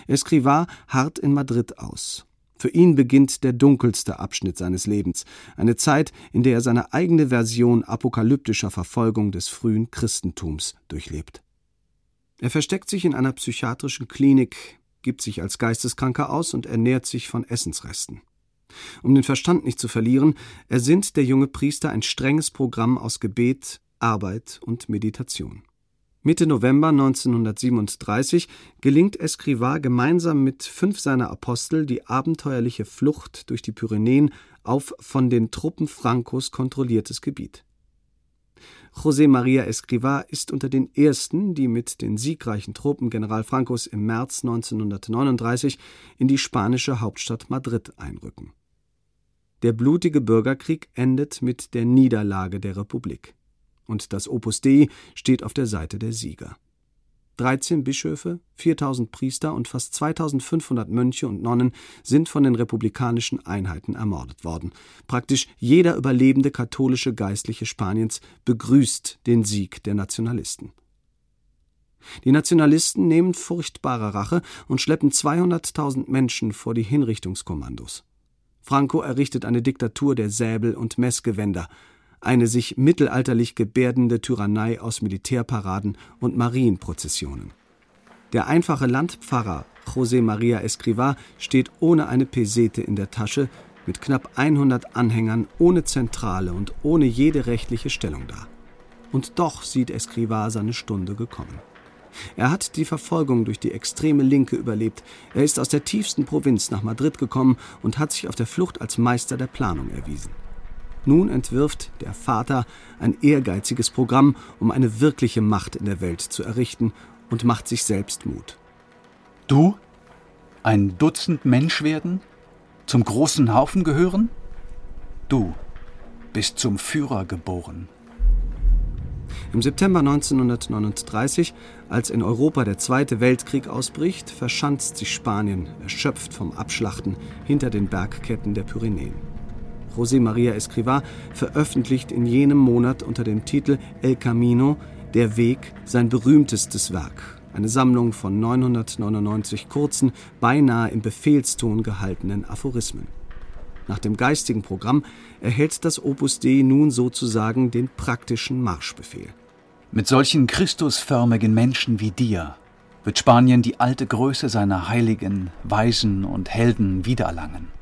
Escrivá harrt in Madrid aus. Für ihn beginnt der dunkelste Abschnitt seines Lebens, eine Zeit, in der er seine eigene Version apokalyptischer Verfolgung des frühen Christentums durchlebt. Er versteckt sich in einer psychiatrischen Klinik, gibt sich als Geisteskranker aus und ernährt sich von Essensresten. Um den Verstand nicht zu verlieren, ersinnt der junge Priester ein strenges Programm aus Gebet, Arbeit und Meditation. Mitte November 1937 gelingt Escrivá gemeinsam mit fünf seiner Apostel die abenteuerliche Flucht durch die Pyrenäen auf von den Truppen Francos kontrolliertes Gebiet. José María Escrivá ist unter den ersten, die mit den siegreichen Truppen General Francos im März 1939 in die spanische Hauptstadt Madrid einrücken. Der blutige Bürgerkrieg endet mit der Niederlage der Republik. Und das Opus Dei steht auf der Seite der Sieger. 13 Bischöfe, 4000 Priester und fast 2500 Mönche und Nonnen sind von den republikanischen Einheiten ermordet worden. Praktisch jeder überlebende katholische Geistliche Spaniens begrüßt den Sieg der Nationalisten. Die Nationalisten nehmen furchtbare Rache und schleppen 200.000 Menschen vor die Hinrichtungskommandos. Franco errichtet eine Diktatur der Säbel und Messgewänder, eine sich mittelalterlich gebärdende Tyrannei aus Militärparaden und Marienprozessionen. Der einfache Landpfarrer José María Escrivá steht ohne eine Pesete in der Tasche, mit knapp 100 Anhängern, ohne Zentrale und ohne jede rechtliche Stellung da. Und doch sieht Escrivá seine Stunde gekommen. Er hat die Verfolgung durch die extreme Linke überlebt. Er ist aus der tiefsten Provinz nach Madrid gekommen und hat sich auf der Flucht als Meister der Planung erwiesen. Nun entwirft der Vater ein ehrgeiziges Programm, um eine wirkliche Macht in der Welt zu errichten und macht sich selbst Mut. Du? Ein Dutzend Mensch werden? Zum großen Haufen gehören? Du bist zum Führer geboren. Im September 1939, als in Europa der Zweite Weltkrieg ausbricht, verschanzt sich Spanien, erschöpft vom Abschlachten, hinter den Bergketten der Pyrenäen. José María Escrivá veröffentlicht in jenem Monat unter dem Titel El Camino, der Weg, sein berühmtestes Werk, eine Sammlung von 999 kurzen, beinahe im Befehlston gehaltenen Aphorismen. Nach dem geistigen Programm erhält das Opus Dei nun sozusagen den praktischen Marschbefehl. Mit solchen Christusförmigen Menschen wie dir wird Spanien die alte Größe seiner Heiligen, Weisen und Helden wiedererlangen.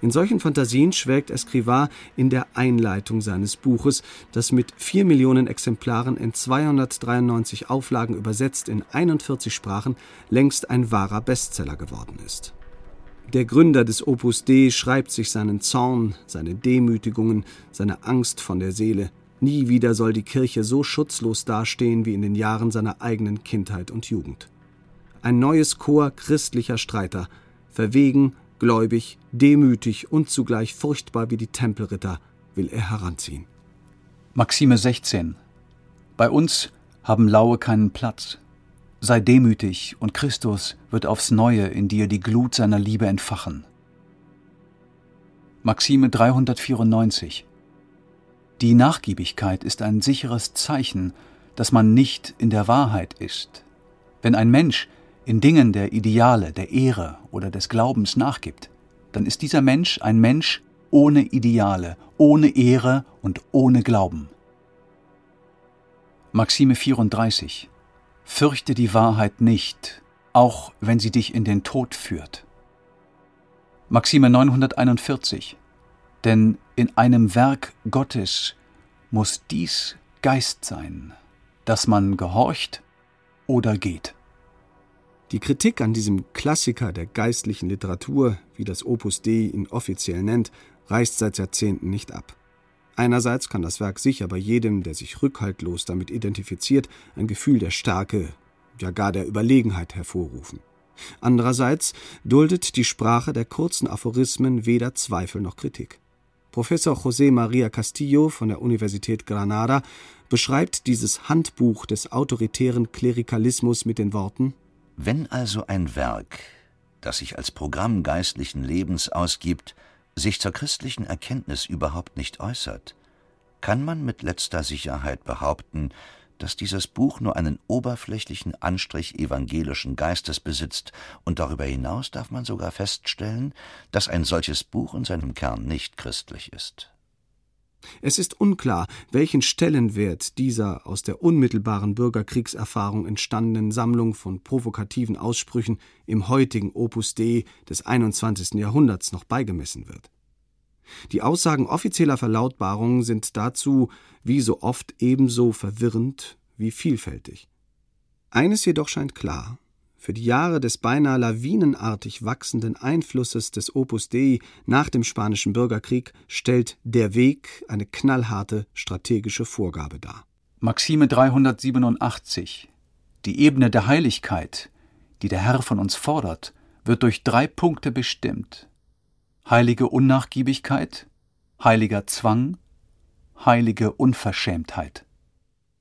In solchen Fantasien schwelgt Escrivá in der Einleitung seines Buches, das mit vier Millionen Exemplaren in 293 Auflagen übersetzt in 41 Sprachen längst ein wahrer Bestseller geworden ist. Der Gründer des Opus Dei schreibt sich seinen Zorn, seine Demütigungen, seine Angst von der Seele. Nie wieder soll die Kirche so schutzlos dastehen wie in den Jahren seiner eigenen Kindheit und Jugend. Ein neues Chor christlicher Streiter, verwegen, gläubig, demütig und zugleich furchtbar wie die Tempelritter, will er heranziehen. Maxime 16 Bei uns haben Laue keinen Platz. Sei demütig, und Christus wird aufs Neue in dir die Glut seiner Liebe entfachen. Maxime 394 Die Nachgiebigkeit ist ein sicheres Zeichen, dass man nicht in der Wahrheit ist. Wenn ein Mensch in Dingen der Ideale, der Ehre oder des Glaubens nachgibt, dann ist dieser Mensch ein Mensch ohne Ideale, ohne Ehre und ohne Glauben. Maxime 34 Fürchte die Wahrheit nicht, auch wenn sie dich in den Tod führt. Maxime 941 Denn in einem Werk Gottes muss dies Geist sein, dass man gehorcht oder geht. Die Kritik an diesem Klassiker der geistlichen Literatur, wie das Opus Dei ihn offiziell nennt, reißt seit Jahrzehnten nicht ab. Einerseits kann das Werk sicher bei jedem, der sich rückhaltlos damit identifiziert, ein Gefühl der Stärke, ja gar der Überlegenheit hervorrufen. Andererseits duldet die Sprache der kurzen Aphorismen weder Zweifel noch Kritik. Professor José María Castillo von der Universität Granada beschreibt dieses Handbuch des autoritären Klerikalismus mit den Worten Wenn also ein Werk, das sich als Programm geistlichen Lebens ausgibt, sich zur christlichen Erkenntnis überhaupt nicht äußert, kann man mit letzter Sicherheit behaupten, dass dieses Buch nur einen oberflächlichen Anstrich evangelischen Geistes besitzt, und darüber hinaus darf man sogar feststellen, dass ein solches Buch in seinem Kern nicht christlich ist. Es ist unklar, welchen Stellenwert dieser aus der unmittelbaren Bürgerkriegserfahrung entstandenen Sammlung von provokativen Aussprüchen im heutigen Opus Dei des 21. Jahrhunderts noch beigemessen wird. Die Aussagen offizieller Verlautbarungen sind dazu, wie so oft, ebenso verwirrend wie vielfältig. Eines jedoch scheint klar, für die Jahre des beinahe lawinenartig wachsenden Einflusses des Opus Dei nach dem Spanischen Bürgerkrieg stellt der Weg eine knallharte strategische Vorgabe dar. Maxime 387 Die Ebene der Heiligkeit, die der Herr von uns fordert, wird durch drei Punkte bestimmt. Heilige Unnachgiebigkeit, heiliger Zwang, heilige Unverschämtheit.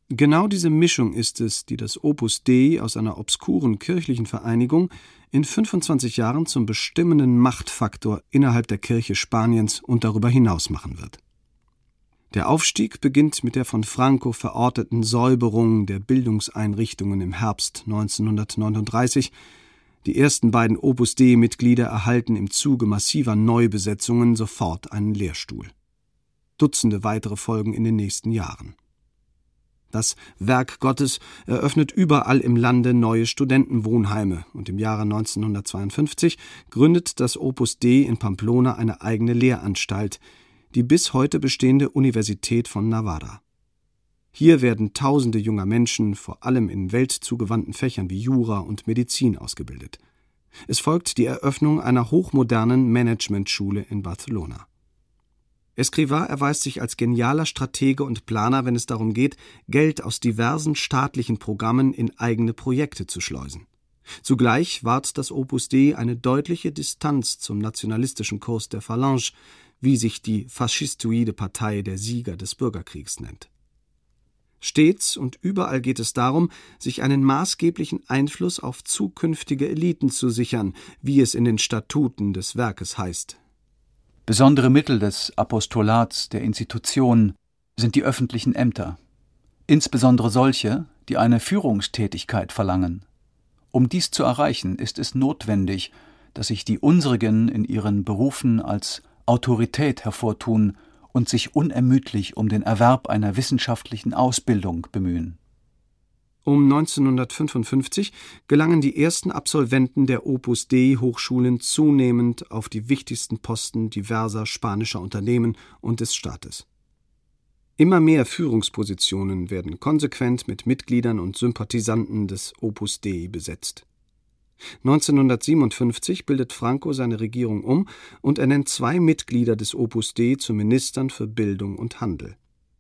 Genau diese Mischung ist es, die das Opus Dei aus einer obskuren kirchlichen Vereinigung in 25 Jahren zum bestimmenden Machtfaktor innerhalb der Kirche Spaniens und darüber hinaus machen wird. Der Aufstieg beginnt mit der von Franco verorteten Säuberung der Bildungseinrichtungen im Herbst 1939. Die ersten beiden Opus Dei-Mitglieder erhalten im Zuge massiver Neubesetzungen sofort einen Lehrstuhl. Dutzende weitere folgen in den nächsten Jahren. Das Werk Gottes eröffnet überall im Lande neue Studentenwohnheime und im Jahre 1952 gründet das Opus Dei in Pamplona eine eigene Lehranstalt, die bis heute bestehende Universität von Navarra. Hier werden tausende junger Menschen vor allem in weltzugewandten Fächern wie Jura und Medizin ausgebildet. Es folgt die Eröffnung einer hochmodernen Managementschule in Barcelona. Escrivá erweist sich als genialer Stratege und Planer, wenn es darum geht, Geld aus diversen staatlichen Programmen in eigene Projekte zu schleusen. Zugleich wahrt das Opus Dei eine deutliche Distanz zum nationalistischen Kurs der Phalange, wie sich die faschistoide Partei der Sieger des Bürgerkriegs nennt. Stets und überall geht es darum, sich einen maßgeblichen Einfluss auf zukünftige Eliten zu sichern, wie es in den Statuten des Werkes heißt, Besondere Mittel des Apostolats der Institution sind die öffentlichen Ämter, insbesondere solche, die eine Führungstätigkeit verlangen. Um dies zu erreichen, ist es notwendig, dass sich die unsrigen in ihren Berufen als Autorität hervortun und sich unermüdlich um den Erwerb einer wissenschaftlichen Ausbildung bemühen um 1955 gelangen die ersten Absolventen der Opus Dei Hochschulen zunehmend auf die wichtigsten Posten diverser spanischer Unternehmen und des Staates. Immer mehr Führungspositionen werden konsequent mit Mitgliedern und Sympathisanten des Opus Dei besetzt. 1957 bildet Franco seine Regierung um und ernennt zwei Mitglieder des Opus Dei zu Ministern für Bildung und Handel.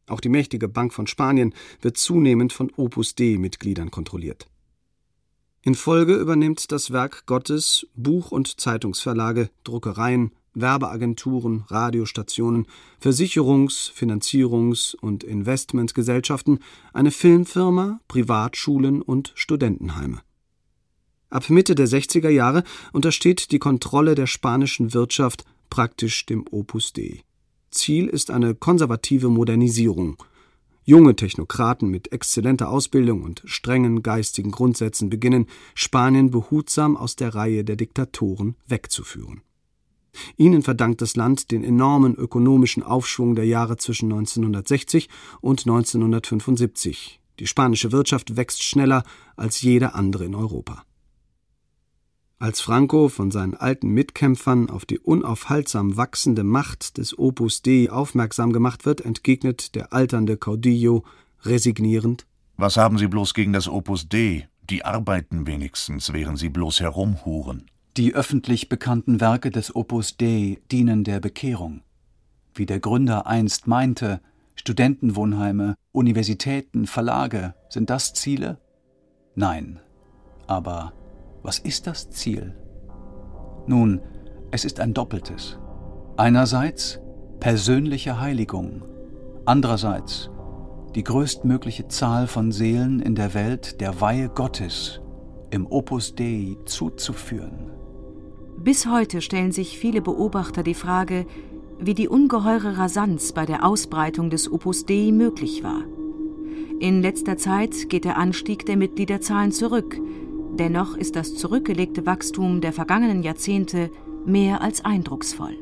Auch die mächtige Bank von Spanien wird zunehmend von Opus Dei-Mitgliedern kontrolliert. In Folge übernimmt das Werk Gottes Buch- und Zeitungsverlage, Druckereien, Werbeagenturen, Radiostationen, Versicherungs-, Finanzierungs- und Investmentgesellschaften, eine Filmfirma, Privatschulen und Studentenheime. Ab Mitte der 60er Jahre untersteht die Kontrolle der spanischen Wirtschaft praktisch dem Opus Dei. Ziel ist eine konservative Modernisierung. Junge Technokraten mit exzellenter Ausbildung und strengen geistigen Grundsätzen beginnen, Spanien behutsam aus der Reihe der Diktatoren wegzuführen. Ihnen verdankt das Land den enormen ökonomischen Aufschwung der Jahre zwischen 1960 und 1975. Die spanische Wirtschaft wächst schneller als jede andere in Europa. Als Franco von seinen alten Mitkämpfern auf die unaufhaltsam wachsende Macht des Opus Dei aufmerksam gemacht wird, entgegnet der alternde Caudillo resignierend: Was haben Sie bloß gegen das Opus Dei? Die arbeiten wenigstens, während Sie bloß herumhuren. Die öffentlich bekannten Werke des Opus Dei dienen der Bekehrung. Wie der Gründer einst meinte, Studentenwohnheime, Universitäten, Verlage, sind das Ziele? Nein. Aber was ist das Ziel? Nun, es ist ein doppeltes. Einerseits persönliche Heiligung, andererseits die größtmögliche Zahl von Seelen in der Welt der Weihe Gottes im Opus Dei zuzuführen. Bis heute stellen sich viele Beobachter die Frage, wie die ungeheure Rasanz bei der Ausbreitung des Opus Dei möglich war. In letzter Zeit geht der Anstieg der Mitgliederzahlen zurück, Dennoch ist das zurückgelegte Wachstum der vergangenen Jahrzehnte mehr als eindrucksvoll.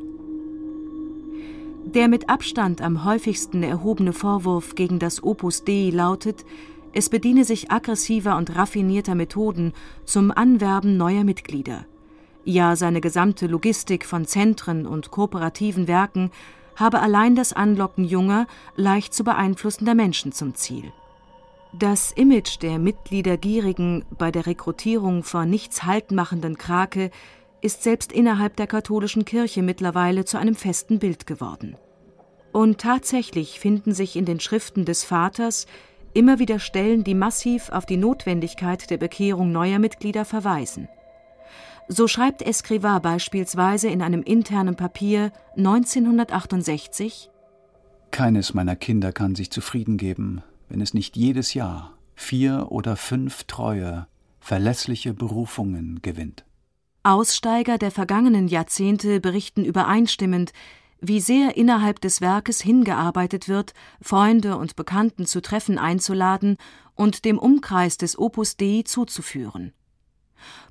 Der mit Abstand am häufigsten erhobene Vorwurf gegen das Opus Dei lautet, es bediene sich aggressiver und raffinierter Methoden zum Anwerben neuer Mitglieder. Ja, seine gesamte Logistik von Zentren und kooperativen Werken habe allein das Anlocken junger, leicht zu beeinflussender Menschen zum Ziel. Das Image der Mitgliedergierigen bei der Rekrutierung vor nichts haltmachenden Krake ist selbst innerhalb der katholischen Kirche mittlerweile zu einem festen Bild geworden. Und tatsächlich finden sich in den Schriften des Vaters immer wieder Stellen, die massiv auf die Notwendigkeit der Bekehrung neuer Mitglieder verweisen. So schreibt Escrivá beispielsweise in einem internen Papier 1968 Keines meiner Kinder kann sich zufrieden geben, wenn es nicht jedes Jahr vier oder fünf treue, verlässliche Berufungen gewinnt. Aussteiger der vergangenen Jahrzehnte berichten übereinstimmend, wie sehr innerhalb des Werkes hingearbeitet wird, Freunde und Bekannten zu Treffen einzuladen und dem Umkreis des Opus Dei zuzuführen.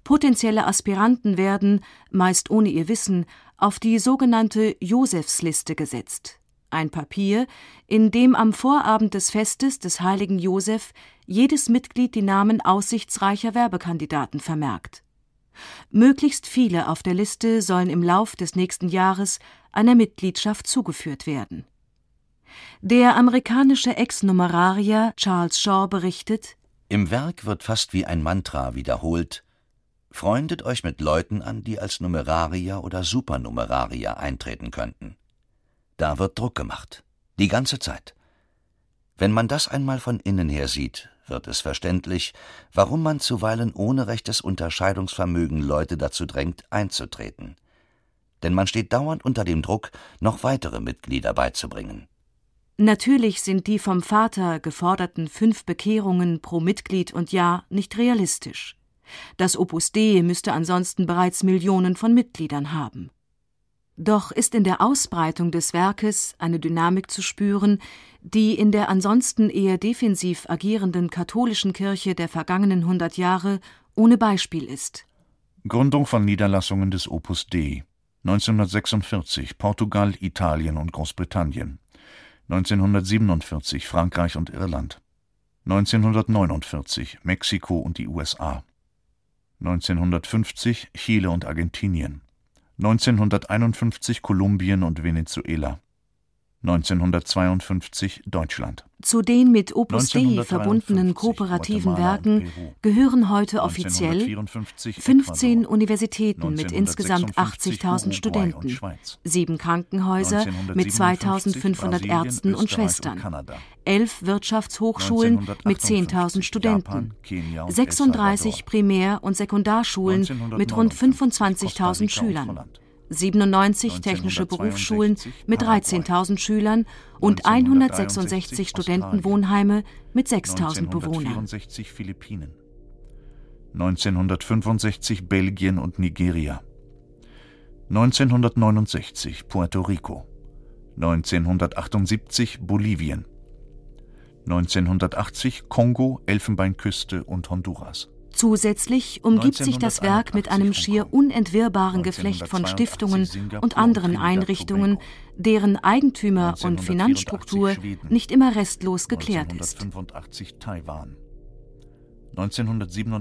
Potenzielle Aspiranten werden, meist ohne ihr Wissen, auf die sogenannte Josefsliste gesetzt ein Papier, in dem am Vorabend des Festes des heiligen Joseph jedes Mitglied die Namen aussichtsreicher Werbekandidaten vermerkt. Möglichst viele auf der Liste sollen im Lauf des nächsten Jahres einer Mitgliedschaft zugeführt werden. Der amerikanische Ex-Numerarier Charles Shaw berichtet: Im Werk wird fast wie ein Mantra wiederholt: Freundet euch mit Leuten an, die als Numerarier oder Supernumerarier eintreten könnten. Da wird Druck gemacht. Die ganze Zeit. Wenn man das einmal von innen her sieht, wird es verständlich, warum man zuweilen ohne rechtes Unterscheidungsvermögen Leute dazu drängt, einzutreten. Denn man steht dauernd unter dem Druck, noch weitere Mitglieder beizubringen. Natürlich sind die vom Vater geforderten fünf Bekehrungen pro Mitglied und Jahr nicht realistisch. Das Opus Dei müsste ansonsten bereits Millionen von Mitgliedern haben. Doch ist in der Ausbreitung des Werkes eine Dynamik zu spüren, die in der ansonsten eher defensiv agierenden katholischen Kirche der vergangenen hundert Jahre ohne Beispiel ist. Gründung von Niederlassungen des Opus Dei. 1946 Portugal, Italien und Großbritannien. 1947 Frankreich und Irland. 1949 Mexiko und die USA 1950 Chile und Argentinien 1951 Kolumbien und Venezuela 1952 Deutschland. Zu den mit Opus Dei verbundenen kooperativen Werken gehören heute offiziell 15 Universitäten mit insgesamt 80.000 Studenten, sieben Krankenhäuser mit 2.500 Ärzten und Schwestern, elf Wirtschaftshochschulen mit 10.000 Studenten, 36 Primär- und Sekundarschulen mit rund 25.000 Schülern 97 technische Berufsschulen mit 13.000 Schülern und 166 Studentenwohnheime mit 6.000 Bewohnern. 1965 Belgien und Nigeria. 1969 Puerto Rico. 1978 Bolivien. 1980 Kongo, Elfenbeinküste und Honduras. Zusätzlich umgibt sich das Werk mit einem schier unentwirrbaren Geflecht von Stiftungen und anderen Einrichtungen, deren Eigentümer und Finanzstruktur nicht immer restlos geklärt ist.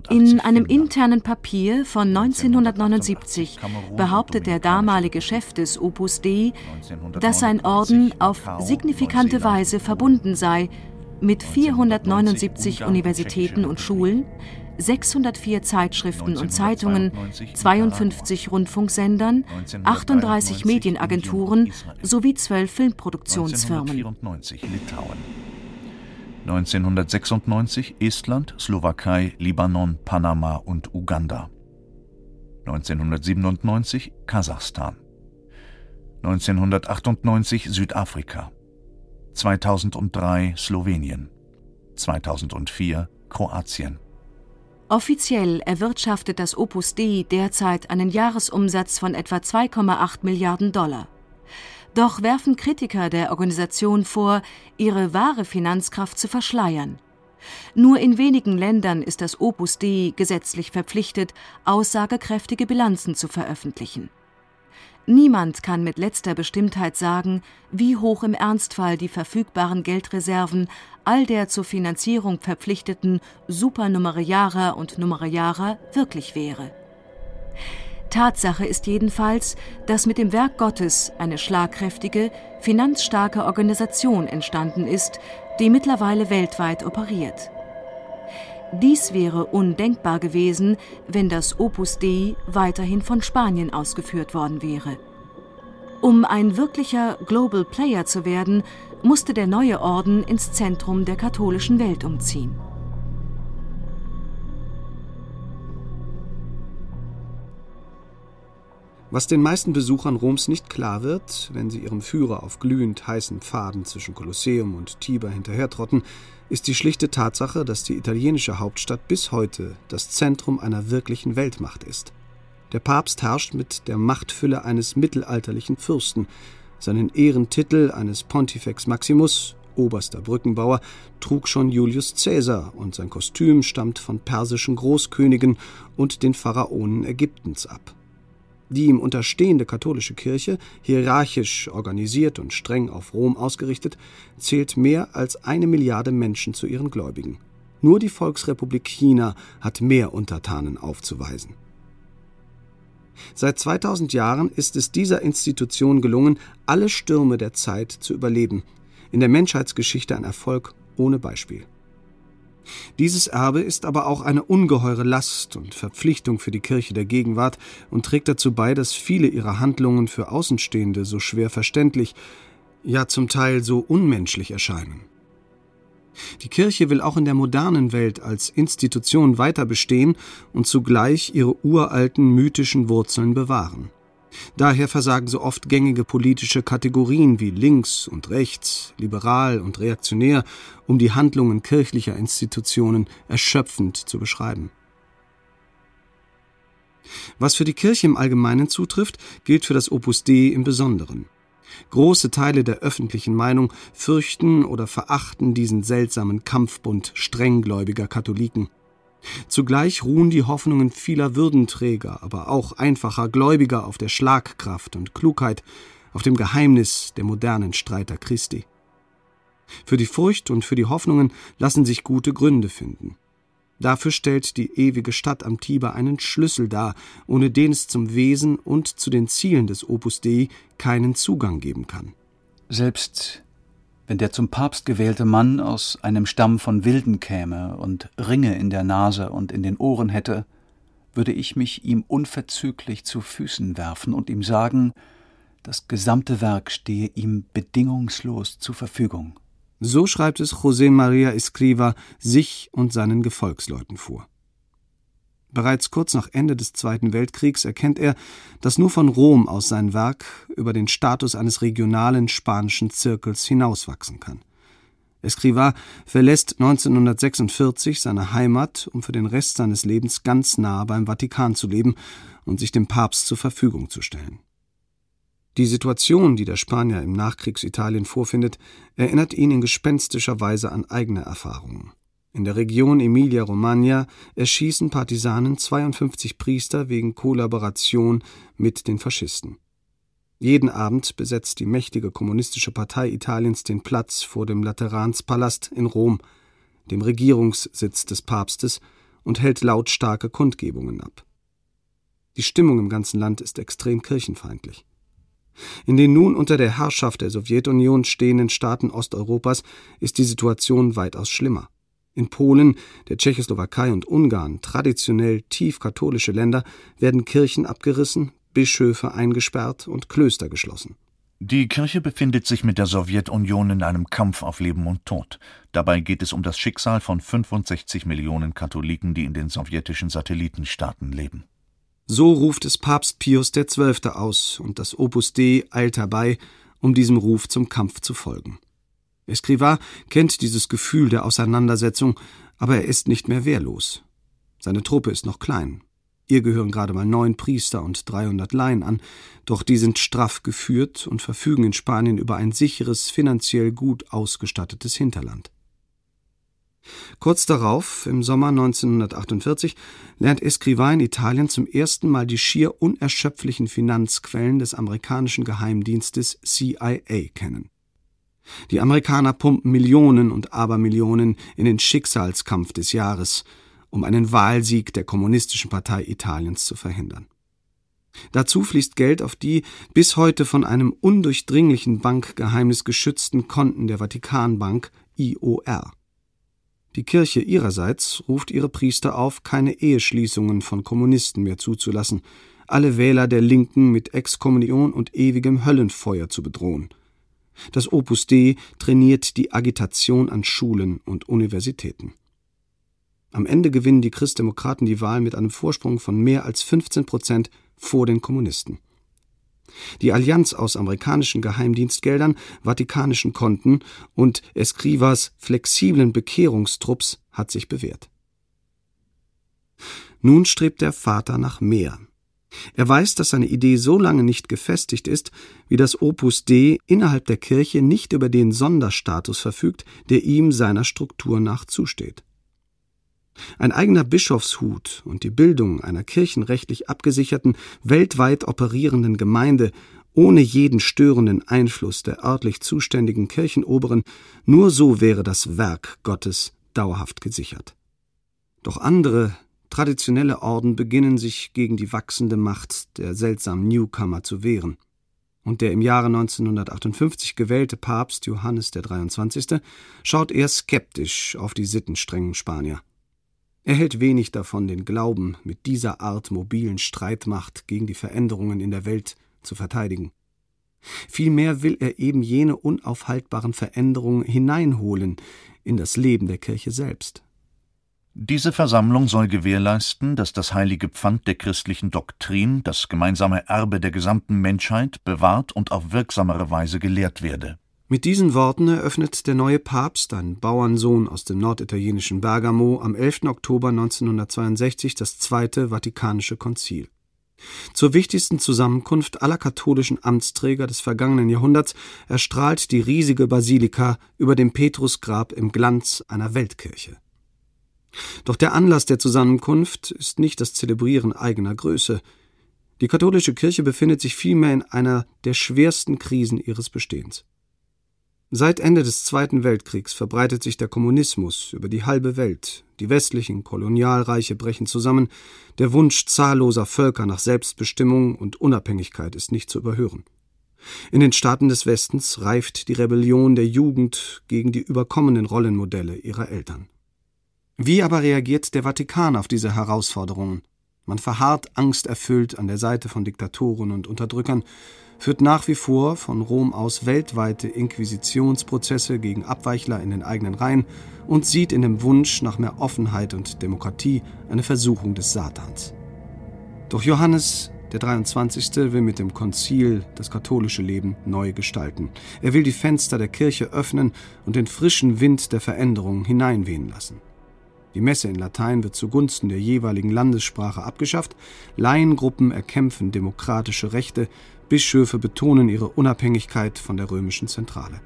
In einem internen Papier von 1979 behauptet der damalige Chef des Opus Dei, dass sein Orden auf signifikante Weise verbunden sei mit 479 Universitäten und Schulen, 604 Zeitschriften und Zeitungen, 52 Rundfunksendern, 38 Medienagenturen sowie 12 Filmproduktionsfirmen. 1996 Estland, Slowakei, Libanon, Panama und Uganda. 1997 Kasachstan. 1998 Südafrika. 2003 Slowenien. 2004 Kroatien. Offiziell erwirtschaftet das Opus Dei derzeit einen Jahresumsatz von etwa 2,8 Milliarden Dollar. Doch werfen Kritiker der Organisation vor, ihre wahre Finanzkraft zu verschleiern. Nur in wenigen Ländern ist das Opus Dei gesetzlich verpflichtet, aussagekräftige Bilanzen zu veröffentlichen. Niemand kann mit letzter Bestimmtheit sagen, wie hoch im Ernstfall die verfügbaren Geldreserven all der zur Finanzierung verpflichteten Supernumeriarer und Numeriarer wirklich wäre. Tatsache ist jedenfalls, dass mit dem Werk Gottes eine schlagkräftige, finanzstarke Organisation entstanden ist, die mittlerweile weltweit operiert. Dies wäre undenkbar gewesen, wenn das Opus Dei weiterhin von Spanien ausgeführt worden wäre. Um ein wirklicher Global Player zu werden, musste der neue Orden ins Zentrum der katholischen Welt umziehen. Was den meisten Besuchern Roms nicht klar wird, wenn sie ihrem Führer auf glühend heißen Pfaden zwischen Kolosseum und Tiber hinterhertrotten, ist die schlichte Tatsache, dass die italienische Hauptstadt bis heute das Zentrum einer wirklichen Weltmacht ist. Der Papst herrscht mit der Machtfülle eines mittelalterlichen Fürsten. Seinen Ehrentitel eines Pontifex Maximus, oberster Brückenbauer, trug schon Julius Caesar und sein Kostüm stammt von persischen Großkönigen und den Pharaonen Ägyptens ab. Die ihm unterstehende katholische Kirche, hierarchisch organisiert und streng auf Rom ausgerichtet, zählt mehr als eine Milliarde Menschen zu ihren Gläubigen. Nur die Volksrepublik China hat mehr Untertanen aufzuweisen. Seit 2000 Jahren ist es dieser Institution gelungen, alle Stürme der Zeit zu überleben. In der Menschheitsgeschichte ein Erfolg ohne Beispiel. Dieses Erbe ist aber auch eine ungeheure Last und Verpflichtung für die Kirche der Gegenwart und trägt dazu bei, dass viele ihrer Handlungen für Außenstehende so schwer verständlich, ja zum Teil so unmenschlich erscheinen. Die Kirche will auch in der modernen Welt als Institution weiter bestehen und zugleich ihre uralten mythischen Wurzeln bewahren. Daher versagen so oft gängige politische Kategorien wie links und rechts, liberal und reaktionär, um die Handlungen kirchlicher Institutionen erschöpfend zu beschreiben. Was für die Kirche im Allgemeinen zutrifft, gilt für das Opus Dei im Besonderen. Große Teile der öffentlichen Meinung fürchten oder verachten diesen seltsamen Kampfbund strenggläubiger Katholiken. Zugleich ruhen die Hoffnungen vieler Würdenträger, aber auch einfacher Gläubiger auf der Schlagkraft und Klugheit, auf dem Geheimnis der modernen Streiter Christi. Für die Furcht und für die Hoffnungen lassen sich gute Gründe finden. Dafür stellt die ewige Stadt am Tiber einen Schlüssel dar, ohne den es zum Wesen und zu den Zielen des Opus Dei keinen Zugang geben kann. Selbst wenn der zum Papst gewählte Mann aus einem Stamm von Wilden käme und Ringe in der Nase und in den Ohren hätte, würde ich mich ihm unverzüglich zu Füßen werfen und ihm sagen, das gesamte Werk stehe ihm bedingungslos zur Verfügung. So schreibt es José María Escriva sich und seinen Gefolgsleuten vor. Bereits kurz nach Ende des Zweiten Weltkriegs erkennt er, dass nur von Rom aus sein Werk über den Status eines regionalen spanischen Zirkels hinauswachsen kann. Escrivá verlässt 1946 seine Heimat, um für den Rest seines Lebens ganz nah beim Vatikan zu leben und sich dem Papst zur Verfügung zu stellen. Die Situation, die der Spanier im Nachkriegsitalien vorfindet, erinnert ihn in gespenstischer Weise an eigene Erfahrungen. In der Region Emilia-Romagna erschießen Partisanen 52 Priester wegen Kollaboration mit den Faschisten. Jeden Abend besetzt die mächtige kommunistische Partei Italiens den Platz vor dem Lateranspalast in Rom, dem Regierungssitz des Papstes, und hält lautstarke Kundgebungen ab. Die Stimmung im ganzen Land ist extrem kirchenfeindlich. In den nun unter der Herrschaft der Sowjetunion stehenden Staaten Osteuropas ist die Situation weitaus schlimmer. In Polen, der Tschechoslowakei und Ungarn, traditionell tief katholische Länder, werden Kirchen abgerissen, Bischöfe eingesperrt und Klöster geschlossen. Die Kirche befindet sich mit der Sowjetunion in einem Kampf auf Leben und Tod. Dabei geht es um das Schicksal von 65 Millionen Katholiken, die in den sowjetischen Satellitenstaaten leben. So ruft es Papst Pius XII. aus, und das Opus Dei eilt herbei, um diesem Ruf zum Kampf zu folgen. Escrivá kennt dieses Gefühl der Auseinandersetzung, aber er ist nicht mehr wehrlos. Seine Truppe ist noch klein. Ihr gehören gerade mal neun Priester und 300 Laien an, doch die sind straff geführt und verfügen in Spanien über ein sicheres, finanziell gut ausgestattetes Hinterland. Kurz darauf, im Sommer 1948, lernt Escrivá in Italien zum ersten Mal die schier unerschöpflichen Finanzquellen des amerikanischen Geheimdienstes CIA kennen. Die Amerikaner pumpen Millionen und Abermillionen in den Schicksalskampf des Jahres, um einen Wahlsieg der Kommunistischen Partei Italiens zu verhindern. Dazu fließt Geld auf die bis heute von einem undurchdringlichen Bankgeheimnis geschützten Konten der Vatikanbank IOR. Die Kirche ihrerseits ruft ihre Priester auf, keine Eheschließungen von Kommunisten mehr zuzulassen, alle Wähler der Linken mit Exkommunion und ewigem Höllenfeuer zu bedrohen. Das Opus Dei trainiert die Agitation an Schulen und Universitäten. Am Ende gewinnen die Christdemokraten die Wahl mit einem Vorsprung von mehr als 15 Prozent vor den Kommunisten. Die Allianz aus amerikanischen Geheimdienstgeldern, vatikanischen Konten und Escrivas flexiblen Bekehrungstrupps hat sich bewährt. Nun strebt der Vater nach mehr. Er weiß, dass seine Idee so lange nicht gefestigt ist, wie das Opus Dei innerhalb der Kirche nicht über den Sonderstatus verfügt, der ihm seiner Struktur nach zusteht. Ein eigener Bischofshut und die Bildung einer kirchenrechtlich abgesicherten, weltweit operierenden Gemeinde ohne jeden störenden Einfluss der örtlich zuständigen Kirchenoberen, nur so wäre das Werk Gottes dauerhaft gesichert. Doch andere, traditionelle Orden beginnen sich gegen die wachsende Macht der seltsamen Newcomer zu wehren. Und der im Jahre 1958 gewählte Papst Johannes der 23. schaut eher skeptisch auf die sittenstrengen Spanier. Er hält wenig davon, den Glauben mit dieser Art mobilen Streitmacht gegen die Veränderungen in der Welt zu verteidigen. Vielmehr will er eben jene unaufhaltbaren Veränderungen hineinholen in das Leben der Kirche selbst. Diese Versammlung soll gewährleisten, dass das heilige Pfand der christlichen Doktrin, das gemeinsame Erbe der gesamten Menschheit, bewahrt und auf wirksamere Weise gelehrt werde. Mit diesen Worten eröffnet der neue Papst, ein Bauernsohn aus dem norditalienischen Bergamo, am 11. Oktober 1962 das Zweite Vatikanische Konzil. Zur wichtigsten Zusammenkunft aller katholischen Amtsträger des vergangenen Jahrhunderts erstrahlt die riesige Basilika über dem Petrusgrab im Glanz einer Weltkirche. Doch der Anlass der Zusammenkunft ist nicht das Zelebrieren eigener Größe. Die katholische Kirche befindet sich vielmehr in einer der schwersten Krisen ihres Bestehens. Seit Ende des Zweiten Weltkriegs verbreitet sich der Kommunismus über die halbe Welt, die westlichen Kolonialreiche brechen zusammen, der Wunsch zahlloser Völker nach Selbstbestimmung und Unabhängigkeit ist nicht zu überhören. In den Staaten des Westens reift die Rebellion der Jugend gegen die überkommenen Rollenmodelle ihrer Eltern. Wie aber reagiert der Vatikan auf diese Herausforderungen? Man verharrt angsterfüllt an der Seite von Diktatoren und Unterdrückern, führt nach wie vor von Rom aus weltweite Inquisitionsprozesse gegen Abweichler in den eigenen Reihen und sieht in dem Wunsch nach mehr Offenheit und Demokratie eine Versuchung des Satans. Doch Johannes der 23. will mit dem Konzil das katholische Leben neu gestalten. Er will die Fenster der Kirche öffnen und den frischen Wind der Veränderung hineinwehen lassen. Die Messe in Latein wird zugunsten der jeweiligen Landessprache abgeschafft, Laiengruppen erkämpfen demokratische Rechte, Bischöfe betonen ihre Unabhängigkeit von der römischen Zentrale.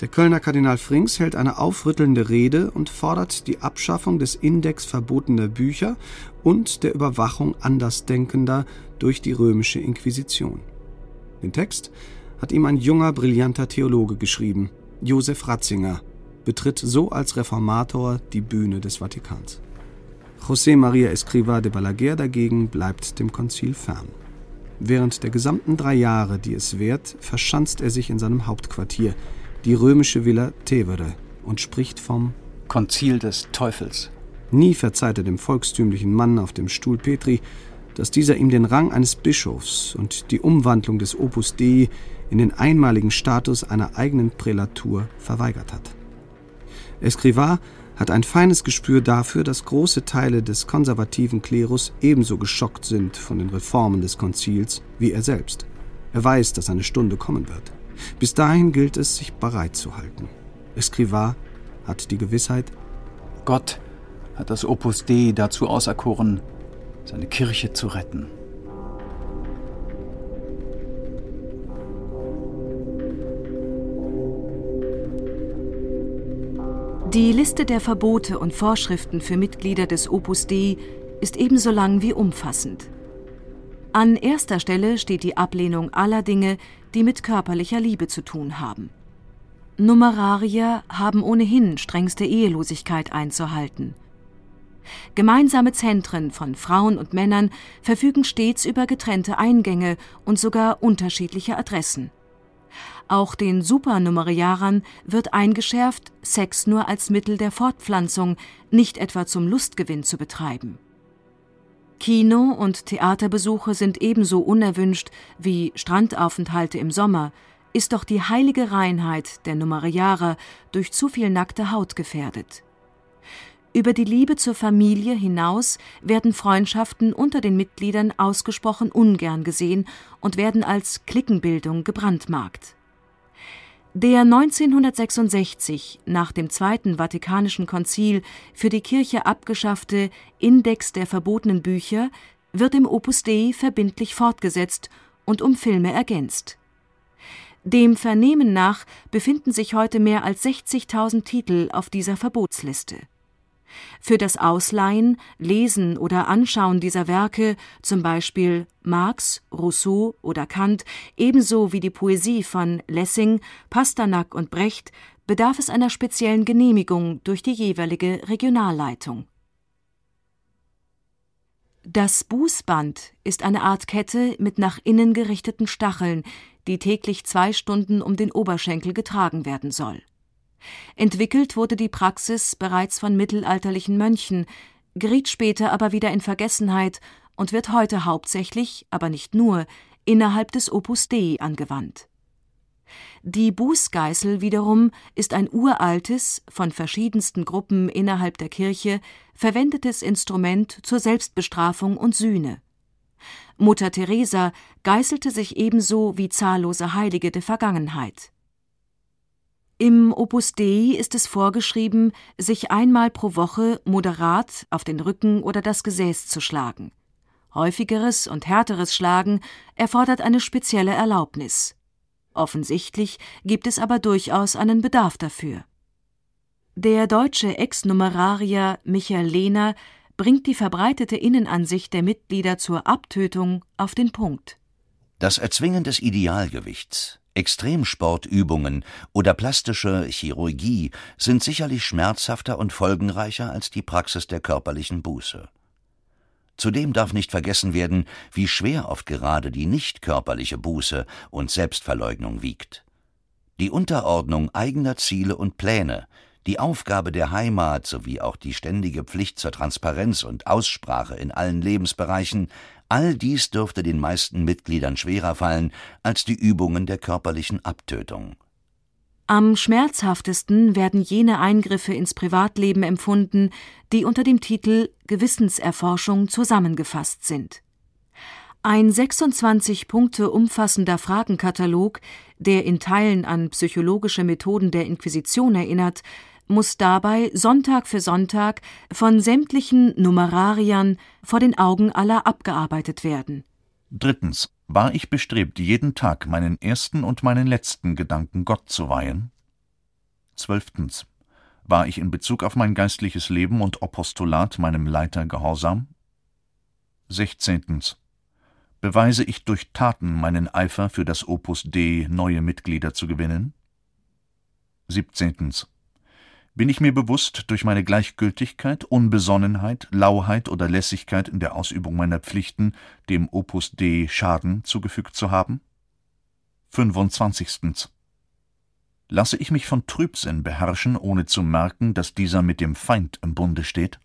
Der Kölner Kardinal Frings hält eine aufrüttelnde Rede und fordert die Abschaffung des Index verbotener Bücher und der Überwachung Andersdenkender durch die römische Inquisition. Den Text hat ihm ein junger, brillanter Theologe geschrieben, Josef Ratzinger, betritt so als Reformator die Bühne des Vatikans. José María Escrivá de Balaguer dagegen bleibt dem Konzil fern. Während der gesamten drei Jahre, die es währt, verschanzt er sich in seinem Hauptquartier, die römische Villa Tevere, und spricht vom Konzil des Teufels. Nie verzeiht er dem volkstümlichen Mann auf dem Stuhl Petri, dass dieser ihm den Rang eines Bischofs und die Umwandlung des Opus Dei in den einmaligen Status einer eigenen Prälatur verweigert hat. Escrivá hat ein feines Gespür dafür, dass große Teile des konservativen Klerus ebenso geschockt sind von den Reformen des Konzils wie er selbst. Er weiß, dass eine Stunde kommen wird. Bis dahin gilt es, sich bereit zu halten. Escrivá hat die Gewissheit, Gott hat das Opus Dei dazu auserkoren, seine Kirche zu retten. Die Liste der Verbote und Vorschriften für Mitglieder des Opus Dei ist ebenso lang wie umfassend. An erster Stelle steht die Ablehnung aller Dinge, die mit körperlicher Liebe zu tun haben. Numerarier haben ohnehin strengste Ehelosigkeit einzuhalten. Gemeinsame Zentren von Frauen und Männern verfügen stets über getrennte Eingänge und sogar unterschiedliche Adressen. Auch den Supernumeriarern wird eingeschärft, Sex nur als Mittel der Fortpflanzung, nicht etwa zum Lustgewinn zu betreiben. Kino- und Theaterbesuche sind ebenso unerwünscht wie Strandaufenthalte im Sommer, ist doch die heilige Reinheit der Numeriarer durch zu viel nackte Haut gefährdet. Über die Liebe zur Familie hinaus werden Freundschaften unter den Mitgliedern ausgesprochen ungern gesehen und werden als Klickenbildung gebrandmarkt. Der 1966 nach dem Zweiten Vatikanischen Konzil für die Kirche abgeschaffte Index der verbotenen Bücher wird im Opus Dei verbindlich fortgesetzt und um Filme ergänzt. Dem Vernehmen nach befinden sich heute mehr als 60.000 Titel auf dieser Verbotsliste für das Ausleihen, Lesen oder Anschauen dieser Werke, zum Beispiel Marx, Rousseau oder Kant, ebenso wie die Poesie von Lessing, Pasternak und Brecht, bedarf es einer speziellen Genehmigung durch die jeweilige Regionalleitung. Das Bußband ist eine Art Kette mit nach innen gerichteten Stacheln, die täglich zwei Stunden um den Oberschenkel getragen werden soll Entwickelt wurde die Praxis bereits von mittelalterlichen Mönchen, geriet später aber wieder in Vergessenheit und wird heute hauptsächlich, aber nicht nur, innerhalb des Opus Dei angewandt. Die Bußgeißel wiederum ist ein uraltes, von verschiedensten Gruppen innerhalb der Kirche verwendetes Instrument zur Selbstbestrafung und Sühne. Mutter Teresa geißelte sich ebenso wie zahllose Heilige der Vergangenheit. Im Opus Dei ist es vorgeschrieben, sich einmal pro Woche moderat auf den Rücken oder das Gesäß zu schlagen. Häufigeres und härteres Schlagen erfordert eine spezielle Erlaubnis. Offensichtlich gibt es aber durchaus einen Bedarf dafür. Der deutsche Ex-Numerarier Michael Lehner bringt die verbreitete Innenansicht der Mitglieder zur Abtötung auf den Punkt. Das Erzwingen des Idealgewichts, Extremsportübungen oder plastische Chirurgie sind sicherlich schmerzhafter und folgenreicher als die Praxis der körperlichen Buße. Zudem darf nicht vergessen werden, wie schwer oft gerade die nicht körperliche Buße und Selbstverleugnung wiegt. Die Unterordnung eigener Ziele und Pläne, die Aufgabe der Heimat sowie auch die ständige Pflicht zur Transparenz und Aussprache in allen Lebensbereichen All dies dürfte den meisten Mitgliedern schwerer fallen als die Übungen der körperlichen Abtötung. Am schmerzhaftesten werden jene Eingriffe ins Privatleben empfunden, die unter dem Titel Gewissenserforschung zusammengefasst sind. Ein 26 Punkte umfassender Fragenkatalog, der in Teilen an psychologische Methoden der Inquisition erinnert, muss dabei Sonntag für Sonntag von sämtlichen Numerariern vor den Augen aller abgearbeitet werden. Drittens. War ich bestrebt, jeden Tag meinen ersten und meinen letzten Gedanken Gott zu weihen? Zwölftens. War ich in Bezug auf mein geistliches Leben und Apostolat meinem Leiter gehorsam? Sechzehntens. Beweise ich durch Taten meinen Eifer für das Opus D neue Mitglieder zu gewinnen? Siebzehntens. Bin ich mir bewusst, durch meine Gleichgültigkeit, Unbesonnenheit, Lauheit oder Lässigkeit in der Ausübung meiner Pflichten dem Opus Dei Schaden zugefügt zu haben? 25. Lasse ich mich von Trübsinn beherrschen, ohne zu merken, dass dieser mit dem Feind im Bunde steht?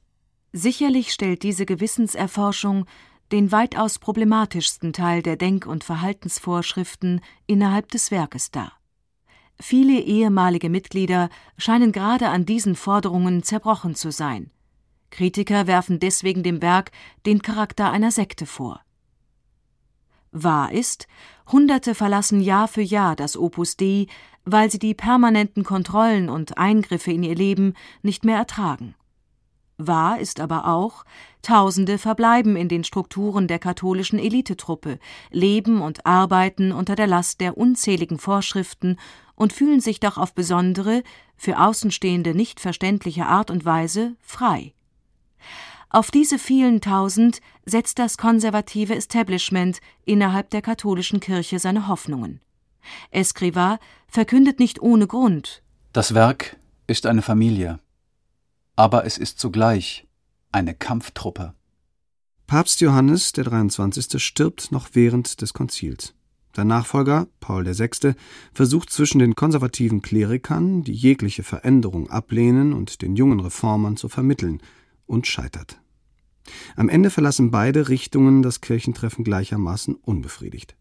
Sicherlich stellt diese Gewissenserforschung den weitaus problematischsten Teil der Denk- und Verhaltensvorschriften innerhalb des Werkes dar. Viele ehemalige Mitglieder scheinen gerade an diesen Forderungen zerbrochen zu sein. Kritiker werfen deswegen dem Werk den Charakter einer Sekte vor. Wahr ist, Hunderte verlassen Jahr für Jahr das Opus Dei, weil sie die permanenten Kontrollen und Eingriffe in ihr Leben nicht mehr ertragen. Wahr ist aber auch, Tausende verbleiben in den Strukturen der katholischen Elitetruppe, leben und arbeiten unter der Last der unzähligen Vorschriften und fühlen sich doch auf besondere, für Außenstehende nicht verständliche Art und Weise frei. Auf diese vielen Tausend setzt das konservative Establishment innerhalb der katholischen Kirche seine Hoffnungen. Escrivá verkündet nicht ohne Grund. Das Werk ist eine Familie, aber es ist zugleich eine Kampftruppe. Papst Johannes der 23. stirbt noch während des Konzils. Sein Nachfolger, Paul VI., versucht zwischen den konservativen Klerikern, die jegliche Veränderung ablehnen, und den jungen Reformern zu vermitteln, und scheitert. Am Ende verlassen beide Richtungen das Kirchentreffen gleichermaßen unbefriedigt.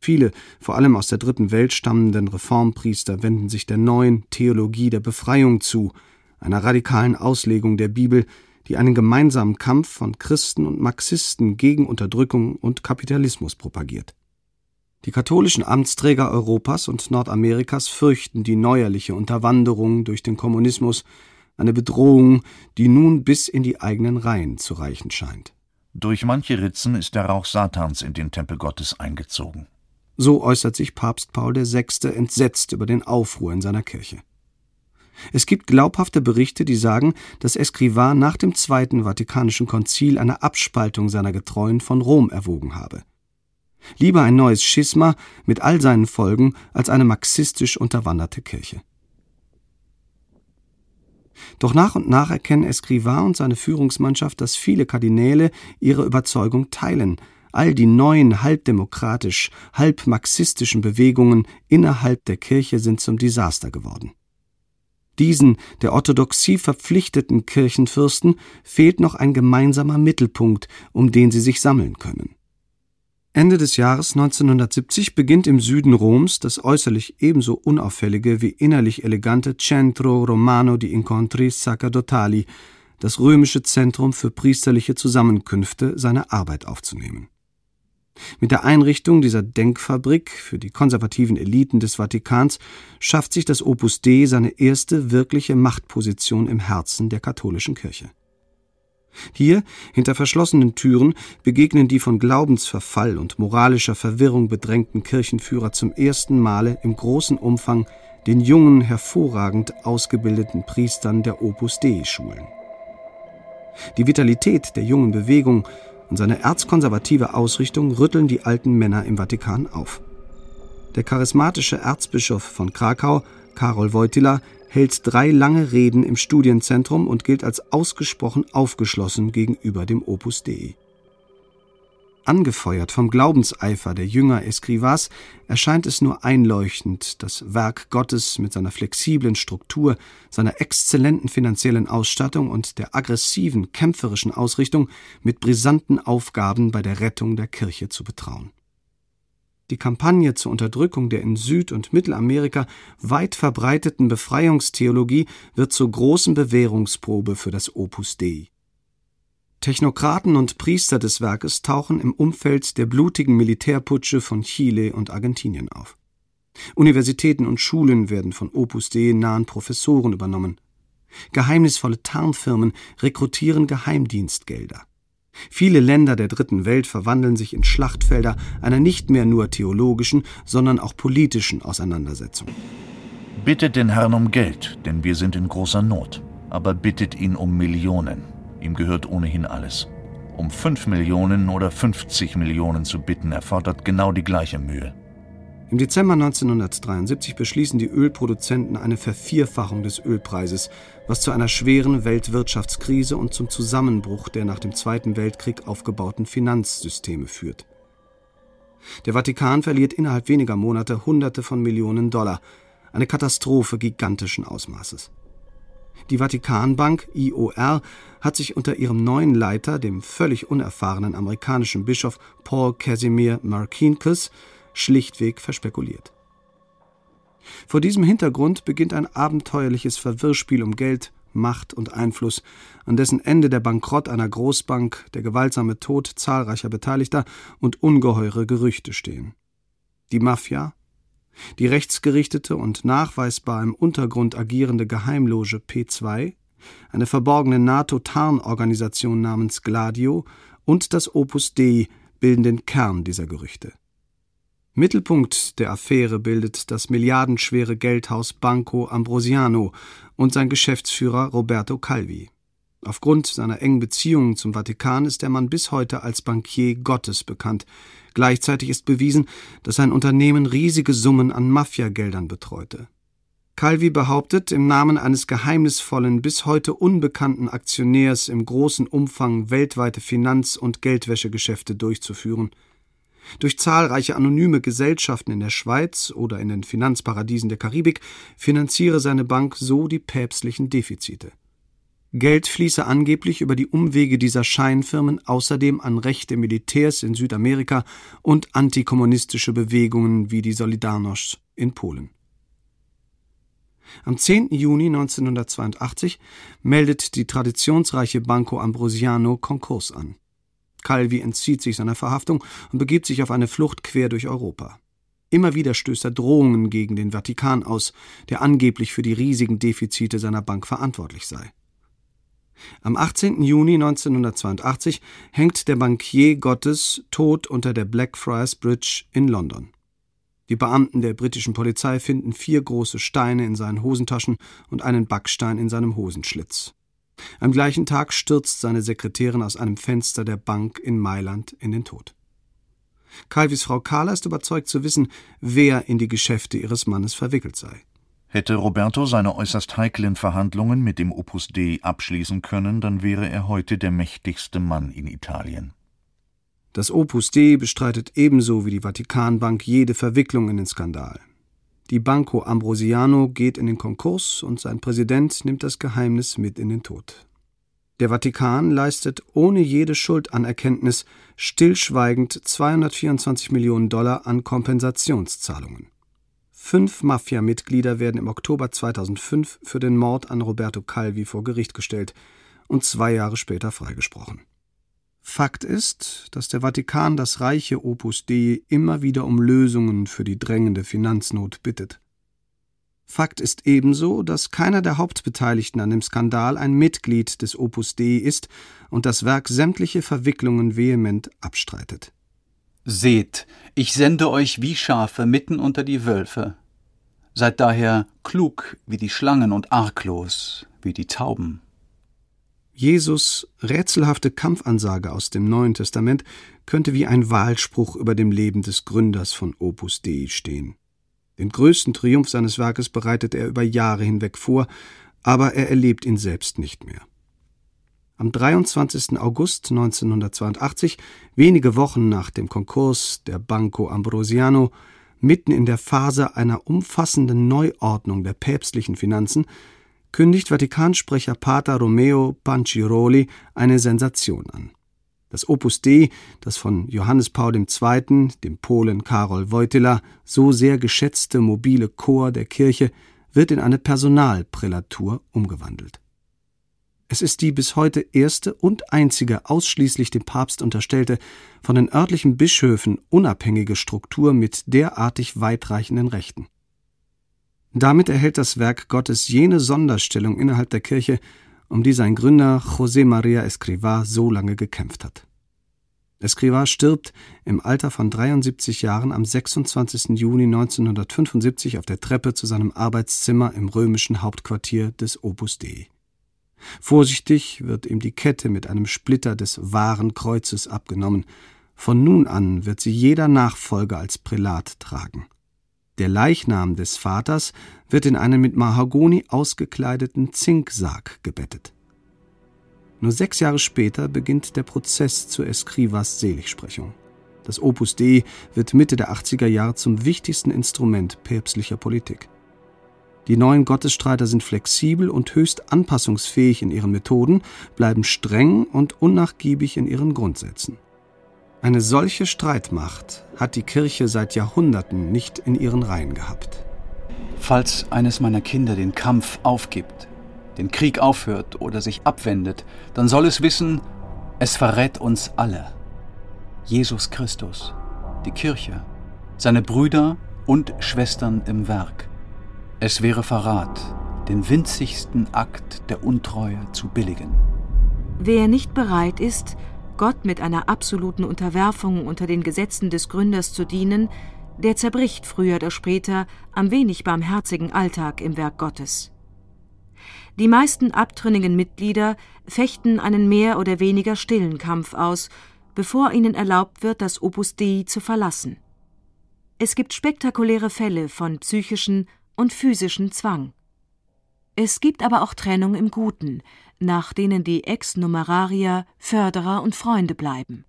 Viele, vor allem aus der dritten Welt stammenden Reformpriester wenden sich der neuen Theologie der Befreiung zu, einer radikalen Auslegung der Bibel, die einen gemeinsamen Kampf von Christen und Marxisten gegen Unterdrückung und Kapitalismus propagiert. Die katholischen Amtsträger Europas und Nordamerikas fürchten die neuerliche Unterwanderung durch den Kommunismus, eine Bedrohung, die nun bis in die eigenen Reihen zu reichen scheint. Durch manche Ritzen ist der Rauch Satans in den Tempel Gottes eingezogen. So äußert sich Papst Paul VI. entsetzt über den Aufruhr in seiner Kirche. Es gibt glaubhafte Berichte, die sagen, dass Escrivá nach dem Zweiten Vatikanischen Konzil eine Abspaltung seiner Getreuen von Rom erwogen habe. Lieber ein neues Schisma mit all seinen Folgen als eine marxistisch unterwanderte Kirche. Doch nach und nach erkennen Escrivá und seine Führungsmannschaft, dass viele Kardinäle ihre Überzeugung teilen. All die neuen halbdemokratisch, halbmarxistischen Bewegungen innerhalb der Kirche sind zum Desaster geworden. Diesen der Orthodoxie verpflichteten Kirchenfürsten fehlt noch ein gemeinsamer Mittelpunkt, um den sie sich sammeln können. Ende des Jahres 1970 beginnt im Süden Roms das äußerlich ebenso unauffällige wie innerlich elegante Centro Romano di Incontri Sacerdotali, das römische Zentrum für priesterliche Zusammenkünfte, seine Arbeit aufzunehmen. Mit der Einrichtung dieser Denkfabrik für die konservativen Eliten des Vatikans schafft sich das Opus Dei seine erste wirkliche Machtposition im Herzen der katholischen Kirche. Hier, hinter verschlossenen Türen, begegnen die von Glaubensverfall und moralischer Verwirrung bedrängten Kirchenführer zum ersten Male im großen Umfang den jungen, hervorragend ausgebildeten Priestern der Opus Dei-Schulen. Die Vitalität der jungen Bewegung und seine erzkonservative Ausrichtung rütteln die alten Männer im Vatikan auf. Der charismatische Erzbischof von Krakau, Karol Wojtyla, hält drei lange Reden im Studienzentrum und gilt als ausgesprochen aufgeschlossen gegenüber dem Opus Dei. Angefeuert vom Glaubenseifer der Jünger Escrivas erscheint es nur einleuchtend, das Werk Gottes mit seiner flexiblen Struktur, seiner exzellenten finanziellen Ausstattung und der aggressiven, kämpferischen Ausrichtung mit brisanten Aufgaben bei der Rettung der Kirche zu betrauen. Die Kampagne zur Unterdrückung der in Süd- und Mittelamerika weit verbreiteten Befreiungstheologie wird zur großen Bewährungsprobe für das Opus Dei. Technokraten und Priester des Werkes tauchen im Umfeld der blutigen Militärputsche von Chile und Argentinien auf. Universitäten und Schulen werden von Opus Dei nahen Professoren übernommen. Geheimnisvolle Tarnfirmen rekrutieren Geheimdienstgelder. Viele Länder der Dritten Welt verwandeln sich in Schlachtfelder einer nicht mehr nur theologischen, sondern auch politischen Auseinandersetzung. Bittet den Herrn um Geld, denn wir sind in großer Not. Aber bittet ihn um Millionen. Ihm gehört ohnehin alles. Um fünf Millionen oder 50 Millionen zu bitten, erfordert genau die gleiche Mühe. Im Dezember 1973 beschließen die Ölproduzenten eine Vervierfachung des Ölpreises, was zu einer schweren Weltwirtschaftskrise und zum Zusammenbruch der nach dem Zweiten Weltkrieg aufgebauten Finanzsysteme führt. Der Vatikan verliert innerhalb weniger Monate Hunderte von Millionen Dollar, eine Katastrophe gigantischen Ausmaßes. Die Vatikanbank IOR hat sich unter ihrem neuen Leiter, dem völlig unerfahrenen amerikanischen Bischof Paul Casimir Marcinkus, schlichtweg verspekuliert. Vor diesem Hintergrund beginnt ein abenteuerliches Verwirrspiel um Geld, Macht und Einfluss, an dessen Ende der Bankrott einer Großbank, der gewaltsame Tod zahlreicher Beteiligter und ungeheure Gerüchte stehen. Die Mafia, die rechtsgerichtete und nachweisbar im Untergrund agierende Geheimloge P2, eine verborgene NATO-Tarnorganisation namens Gladio und das Opus Dei bilden den Kern dieser Gerüchte. Mittelpunkt der Affäre bildet das milliardenschwere Geldhaus Banco Ambrosiano und sein Geschäftsführer Roberto Calvi. Aufgrund seiner engen Beziehungen zum Vatikan ist der Mann bis heute als Bankier Gottes bekannt. Gleichzeitig ist bewiesen, dass sein Unternehmen riesige Summen an Mafiageldern betreute. Calvi behauptet, im Namen eines geheimnisvollen, bis heute unbekannten Aktionärs im großen Umfang weltweite Finanz- und Geldwäschegeschäfte durchzuführen. Durch zahlreiche anonyme Gesellschaften in der Schweiz oder in den Finanzparadiesen der Karibik finanziere seine Bank so die päpstlichen Defizite. Geld fließe angeblich über die Umwege dieser Scheinfirmen außerdem an rechte Militärs in Südamerika und antikommunistische Bewegungen wie die Solidarność in Polen. Am 10. Juni 1982 meldet die traditionsreiche Banco Ambrosiano Konkurs an. Calvi entzieht sich seiner Verhaftung und begibt sich auf eine Flucht quer durch Europa. Immer wieder stößt er Drohungen gegen den Vatikan aus, der angeblich für die riesigen Defizite seiner Bank verantwortlich sei. Am 18. Juni 1982 hängt der Bankier Gottes tot unter der Blackfriars Bridge in London. Die Beamten der britischen Polizei finden vier große Steine in seinen Hosentaschen und einen Backstein in seinem Hosenschlitz. Am gleichen Tag stürzt seine Sekretärin aus einem Fenster der Bank in Mailand in den Tod. Calvis Frau Kahler ist überzeugt zu wissen, wer in die Geschäfte ihres Mannes verwickelt sei. Hätte Roberto seine äußerst heiklen Verhandlungen mit dem Opus Dei abschließen können, dann wäre er heute der mächtigste Mann in Italien. Das Opus Dei bestreitet ebenso wie die Vatikanbank jede Verwicklung in den Skandal. Die Banco Ambrosiano geht in den Konkurs und sein Präsident nimmt das Geheimnis mit in den Tod. Der Vatikan leistet ohne jede Schuldanerkenntnis stillschweigend 224 Millionen Dollar an Kompensationszahlungen. Fünf Mafia-Mitglieder werden im Oktober 2005 für den Mord an Roberto Calvi vor Gericht gestellt und zwei Jahre später freigesprochen. Fakt ist, dass der Vatikan das reiche Opus Dei immer wieder um Lösungen für die drängende Finanznot bittet. Fakt ist ebenso, dass keiner der Hauptbeteiligten an dem Skandal ein Mitglied des Opus Dei ist und das Werk sämtliche Verwicklungen vehement abstreitet. Seht, ich sende euch wie Schafe mitten unter die Wölfe. Seid daher klug wie die Schlangen und arglos wie die Tauben. Jesus rätselhafte Kampfansage aus dem Neuen Testament könnte wie ein Wahlspruch über dem Leben des Gründers von Opus Dei stehen. Den größten Triumph seines Werkes bereitet er über Jahre hinweg vor, aber er erlebt ihn selbst nicht mehr. Am 23. August 1982, wenige Wochen nach dem Konkurs der Banco Ambrosiano, mitten in der Phase einer umfassenden Neuordnung der päpstlichen Finanzen, kündigt Vatikansprecher Pater Romeo Panciroli eine Sensation an. Das Opus Dei, das von Johannes Paul II., dem Polen Karol Wojtyla, so sehr geschätzte mobile Chor der Kirche, wird in eine Personalprälatur umgewandelt. Es ist die bis heute erste und einzige ausschließlich dem Papst unterstellte, von den örtlichen Bischöfen unabhängige Struktur mit derartig weitreichenden Rechten. Damit erhält das Werk Gottes jene Sonderstellung innerhalb der Kirche, um die sein Gründer José María Escrivá so lange gekämpft hat. Escrivá stirbt im Alter von 73 Jahren am 26. Juni 1975 auf der Treppe zu seinem Arbeitszimmer im römischen Hauptquartier des Opus Dei. Vorsichtig wird ihm die Kette mit einem Splitter des wahren Kreuzes abgenommen. Von nun an wird sie jeder Nachfolger als Prälat tragen. Der Leichnam des Vaters wird in einen mit Mahagoni ausgekleideten Zinksarg gebettet. Nur sechs Jahre später beginnt der Prozess zur Escrivas Seligsprechung. Das Opus Dei wird Mitte der 80er Jahre zum wichtigsten Instrument päpstlicher Politik. Die neuen Gottesstreiter sind flexibel und höchst anpassungsfähig in ihren Methoden, bleiben streng und unnachgiebig in ihren Grundsätzen. Eine solche Streitmacht hat die Kirche seit Jahrhunderten nicht in ihren Reihen gehabt. Falls eines meiner Kinder den Kampf aufgibt, den Krieg aufhört oder sich abwendet, dann soll es wissen, es verrät uns alle. Jesus Christus, die Kirche, seine Brüder und Schwestern im Werk. Es wäre Verrat, den winzigsten Akt der Untreue zu billigen. Wer nicht bereit ist, Gott mit einer absoluten Unterwerfung unter den Gesetzen des Gründers zu dienen, der zerbricht früher oder später am wenig barmherzigen Alltag im Werk Gottes. Die meisten abtrünnigen Mitglieder fechten einen mehr oder weniger stillen Kampf aus, bevor ihnen erlaubt wird, das Opus Dei zu verlassen. Es gibt spektakuläre Fälle von psychischen und physischen Zwang. Es gibt aber auch Trennung im Guten, nach denen die Ex-Numerarier Förderer und Freunde bleiben.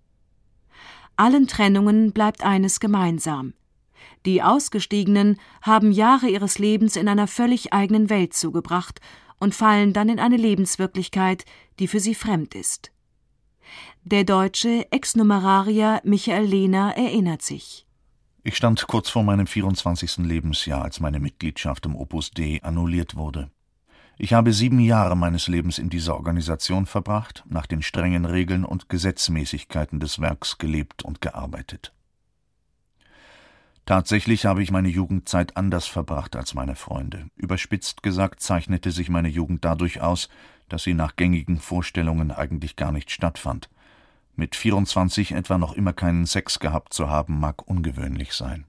Allen Trennungen bleibt eines gemeinsam. Die Ausgestiegenen haben Jahre ihres Lebens in einer völlig eigenen Welt zugebracht und fallen dann in eine Lebenswirklichkeit, die für sie fremd ist. Der deutsche Ex-Numerarier Michael Lehner erinnert sich. Ich stand kurz vor meinem 24. Lebensjahr, als meine Mitgliedschaft im Opus Dei annulliert wurde. Ich habe sieben Jahre meines Lebens in dieser Organisation verbracht, nach den strengen Regeln und Gesetzmäßigkeiten des Werks gelebt und gearbeitet. Tatsächlich habe ich meine Jugendzeit anders verbracht als meine Freunde. Überspitzt gesagt zeichnete sich meine Jugend dadurch aus, dass sie nach gängigen Vorstellungen eigentlich gar nicht stattfand. Mit 24 etwa noch immer keinen Sex gehabt zu haben, mag ungewöhnlich sein.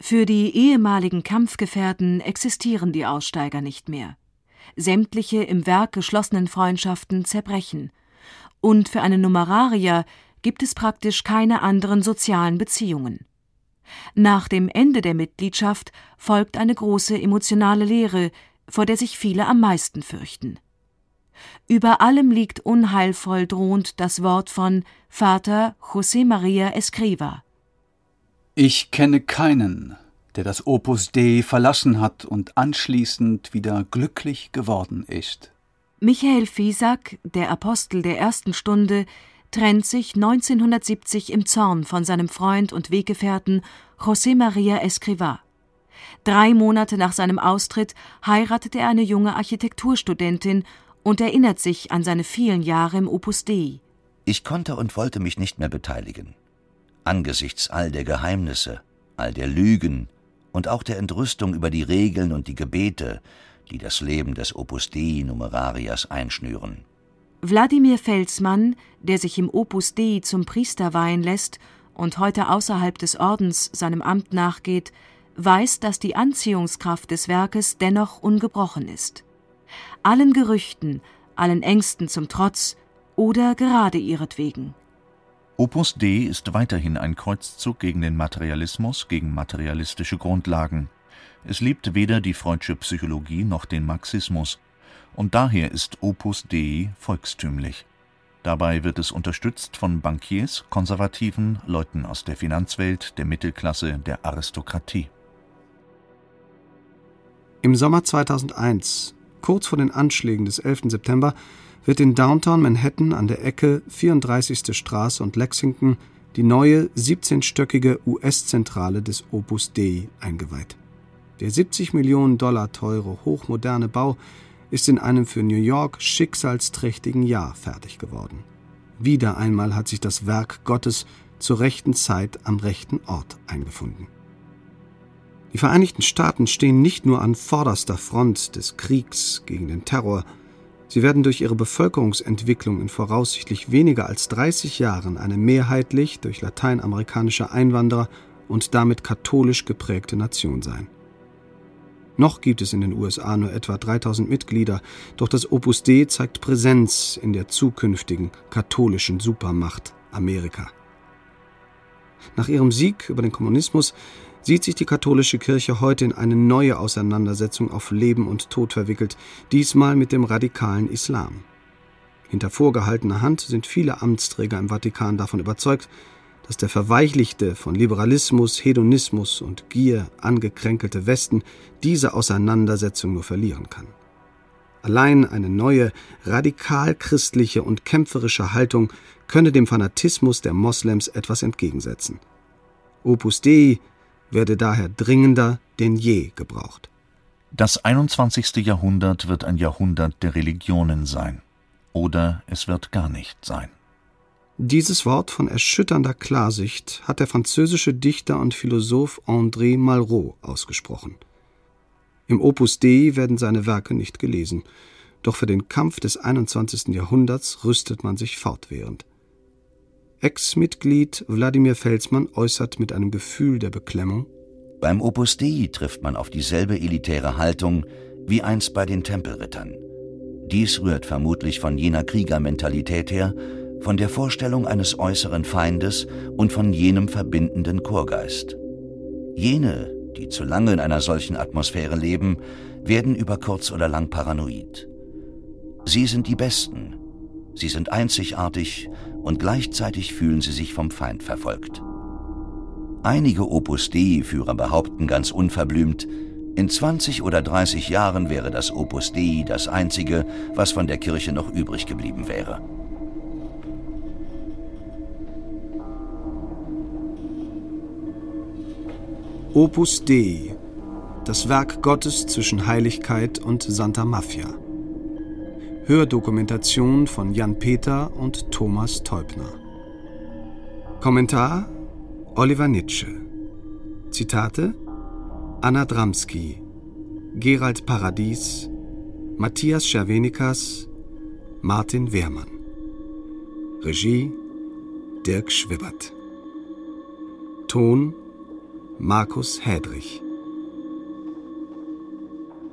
Für die ehemaligen Kampfgefährten existieren die Aussteiger nicht mehr. Sämtliche im Werk geschlossenen Freundschaften zerbrechen. Und für einen Numerarier gibt es praktisch keine anderen sozialen Beziehungen. Nach dem Ende der Mitgliedschaft folgt eine große emotionale Leere, vor der sich viele am meisten fürchten. Über allem liegt unheilvoll drohend das Wort von Vater José María Escriva. Ich kenne keinen, der das Opus Dei verlassen hat und anschließend wieder glücklich geworden ist. Michael Fiesack, der Apostel der ersten Stunde, trennt sich 1970 im Zorn von seinem Freund und Weggefährten José María Escrivá. Drei Monate nach seinem Austritt heiratet er eine junge Architekturstudentin und erinnert sich an seine vielen Jahre im Opus Dei. Ich konnte und wollte mich nicht mehr beteiligen. Angesichts all der Geheimnisse, all der Lügen und auch der Entrüstung über die Regeln und die Gebete, die das Leben des Opus Dei Numerarias einschnüren. Wladimir Felsmann, der sich im Opus Dei zum Priester weihen lässt und heute außerhalb des Ordens seinem Amt nachgeht, weiß, dass die Anziehungskraft des Werkes dennoch ungebrochen ist. Allen Gerüchten, allen Ängsten zum Trotz oder gerade ihretwegen. Opus Dei ist weiterhin ein Kreuzzug gegen den Materialismus, gegen materialistische Grundlagen. Es liebt weder die Freudsche Psychologie noch den Marxismus und daher ist Opus Dei volkstümlich. Dabei wird es unterstützt von Bankiers, Konservativen, Leuten aus der Finanzwelt, der Mittelklasse, der Aristokratie. Im Sommer 2001, kurz vor den Anschlägen des 11. September, wird in Downtown Manhattan an der Ecke 34. Straße und Lexington die neue 17-stöckige US-Zentrale des Opus Dei eingeweiht. Der 70 Millionen Dollar teure hochmoderne Bau ist in einem für New York schicksalsträchtigen Jahr fertig geworden. Wieder einmal hat sich das Werk Gottes zur rechten Zeit am rechten Ort eingefunden. Die Vereinigten Staaten stehen nicht nur an vorderster Front des Kriegs gegen den Terror, sie werden durch ihre Bevölkerungsentwicklung in voraussichtlich weniger als 30 Jahren eine mehrheitlich durch lateinamerikanische Einwanderer und damit katholisch geprägte Nation sein. Noch gibt es in den USA nur etwa 3000 Mitglieder, doch das Opus Dei zeigt Präsenz in der zukünftigen katholischen Supermacht Amerika. Nach ihrem Sieg über den Kommunismus sieht sich die katholische Kirche heute in eine neue Auseinandersetzung auf Leben und Tod verwickelt, diesmal mit dem radikalen Islam. Hinter vorgehaltener Hand sind viele Amtsträger im Vatikan davon überzeugt, dass der verweichlichte, von Liberalismus, Hedonismus und Gier angekränkelte Westen diese Auseinandersetzung nur verlieren kann. Allein eine neue, radikal christliche und kämpferische Haltung könne dem Fanatismus der Moslems etwas entgegensetzen. Opus Dei werde daher dringender denn je gebraucht. Das 21. Jahrhundert wird ein Jahrhundert der Religionen sein. Oder es wird gar nicht sein. Dieses Wort von erschütternder Klarsicht hat der französische Dichter und Philosoph André Malraux ausgesprochen. Im Opus Dei werden seine Werke nicht gelesen, doch für den Kampf des 21. Jahrhunderts rüstet man sich fortwährend. Ex-Mitglied Wladimir Felsmann äußert mit einem Gefühl der Beklemmung Beim Opus Dei trifft man auf dieselbe elitäre Haltung wie einst bei den Tempelrittern. Dies rührt vermutlich von jener Kriegermentalität her, von der Vorstellung eines äußeren Feindes und von jenem verbindenden Chorgeist. Jene, die zu lange in einer solchen Atmosphäre leben, werden über kurz oder lang paranoid. Sie sind die Besten, sie sind einzigartig und gleichzeitig fühlen sie sich vom Feind verfolgt. Einige Opus Dei-Führer behaupten ganz unverblümt, in 20 oder 30 Jahren wäre das Opus Dei das einzige, was von der Kirche noch übrig geblieben wäre. Opus Dei, das Werk Gottes zwischen Heiligkeit und Santa Mafia. Hördokumentation von Jan Peter und Thomas Teubner. Kommentar Oliver Nitsche. Zitate Anna Dramski, Gerald Paradies, Matthias Schervenikas, Martin Wehrmann. Regie Dirk Schwibbert. Ton Markus Hädrich.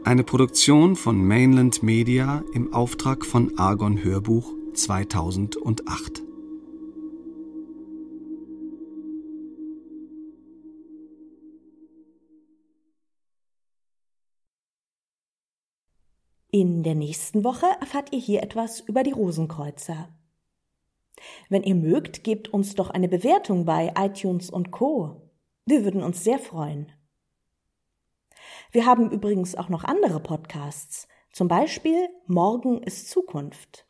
Eine Produktion von Mainland Media im Auftrag von Argon Hörbuch 2008. In der nächsten Woche erfahrt ihr hier etwas über die Rosenkreuzer. Wenn ihr mögt, gebt uns doch eine Bewertung bei iTunes und Co. Wir würden uns sehr freuen. Wir haben übrigens auch noch andere Podcasts, zum Beispiel Morgen ist Zukunft.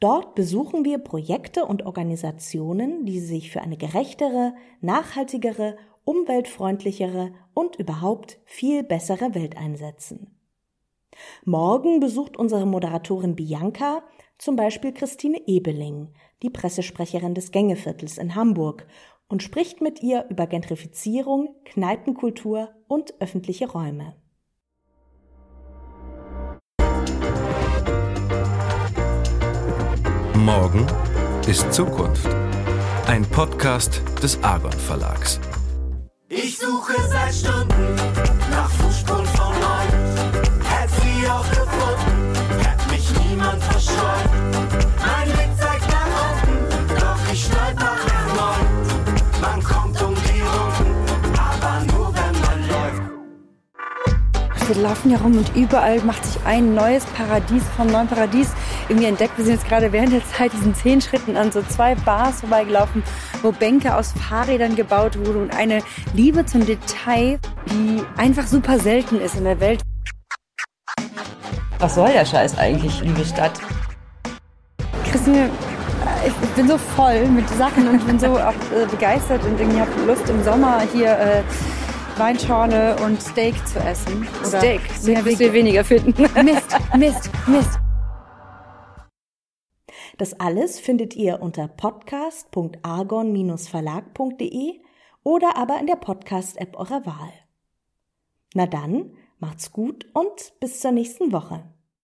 Dort besuchen wir Projekte und Organisationen, die sich für eine gerechtere, nachhaltigere, umweltfreundlichere und überhaupt viel bessere Welt einsetzen. Morgen besucht unsere Moderatorin Bianca zum Beispiel Christine Ebeling, die Pressesprecherin des Gängeviertels in Hamburg, und spricht mit ihr über Gentrifizierung, Kneipenkultur und öffentliche Räume. Morgen ist Zukunft. Ein Podcast des Argon Verlags. Ich suche seit Stunden nach Wir laufen ja rum und überall macht sich ein neues Paradies vom neuen Paradies irgendwie entdeckt. Wir sind jetzt gerade während der Zeit diesen zehn Schritten an so zwei Bars vorbeigelaufen, wo Bänke aus Fahrrädern gebaut wurden und eine Liebe zum Detail, die einfach super selten ist in der Welt. Was soll der Scheiß eigentlich, liebe Stadt? Christine, ich, ich bin so voll mit Sachen und ich bin so auch, äh, begeistert und irgendwie habe Lust im Sommer hier äh, Weinschorle und Steak zu essen. Oder Steak? Ja, Müsst ihr weniger finden. Mist, Mist, Mist. Das alles findet ihr unter podcast.argon-verlag.de oder aber in der Podcast-App eurer Wahl. Na dann, macht's gut und bis zur nächsten Woche.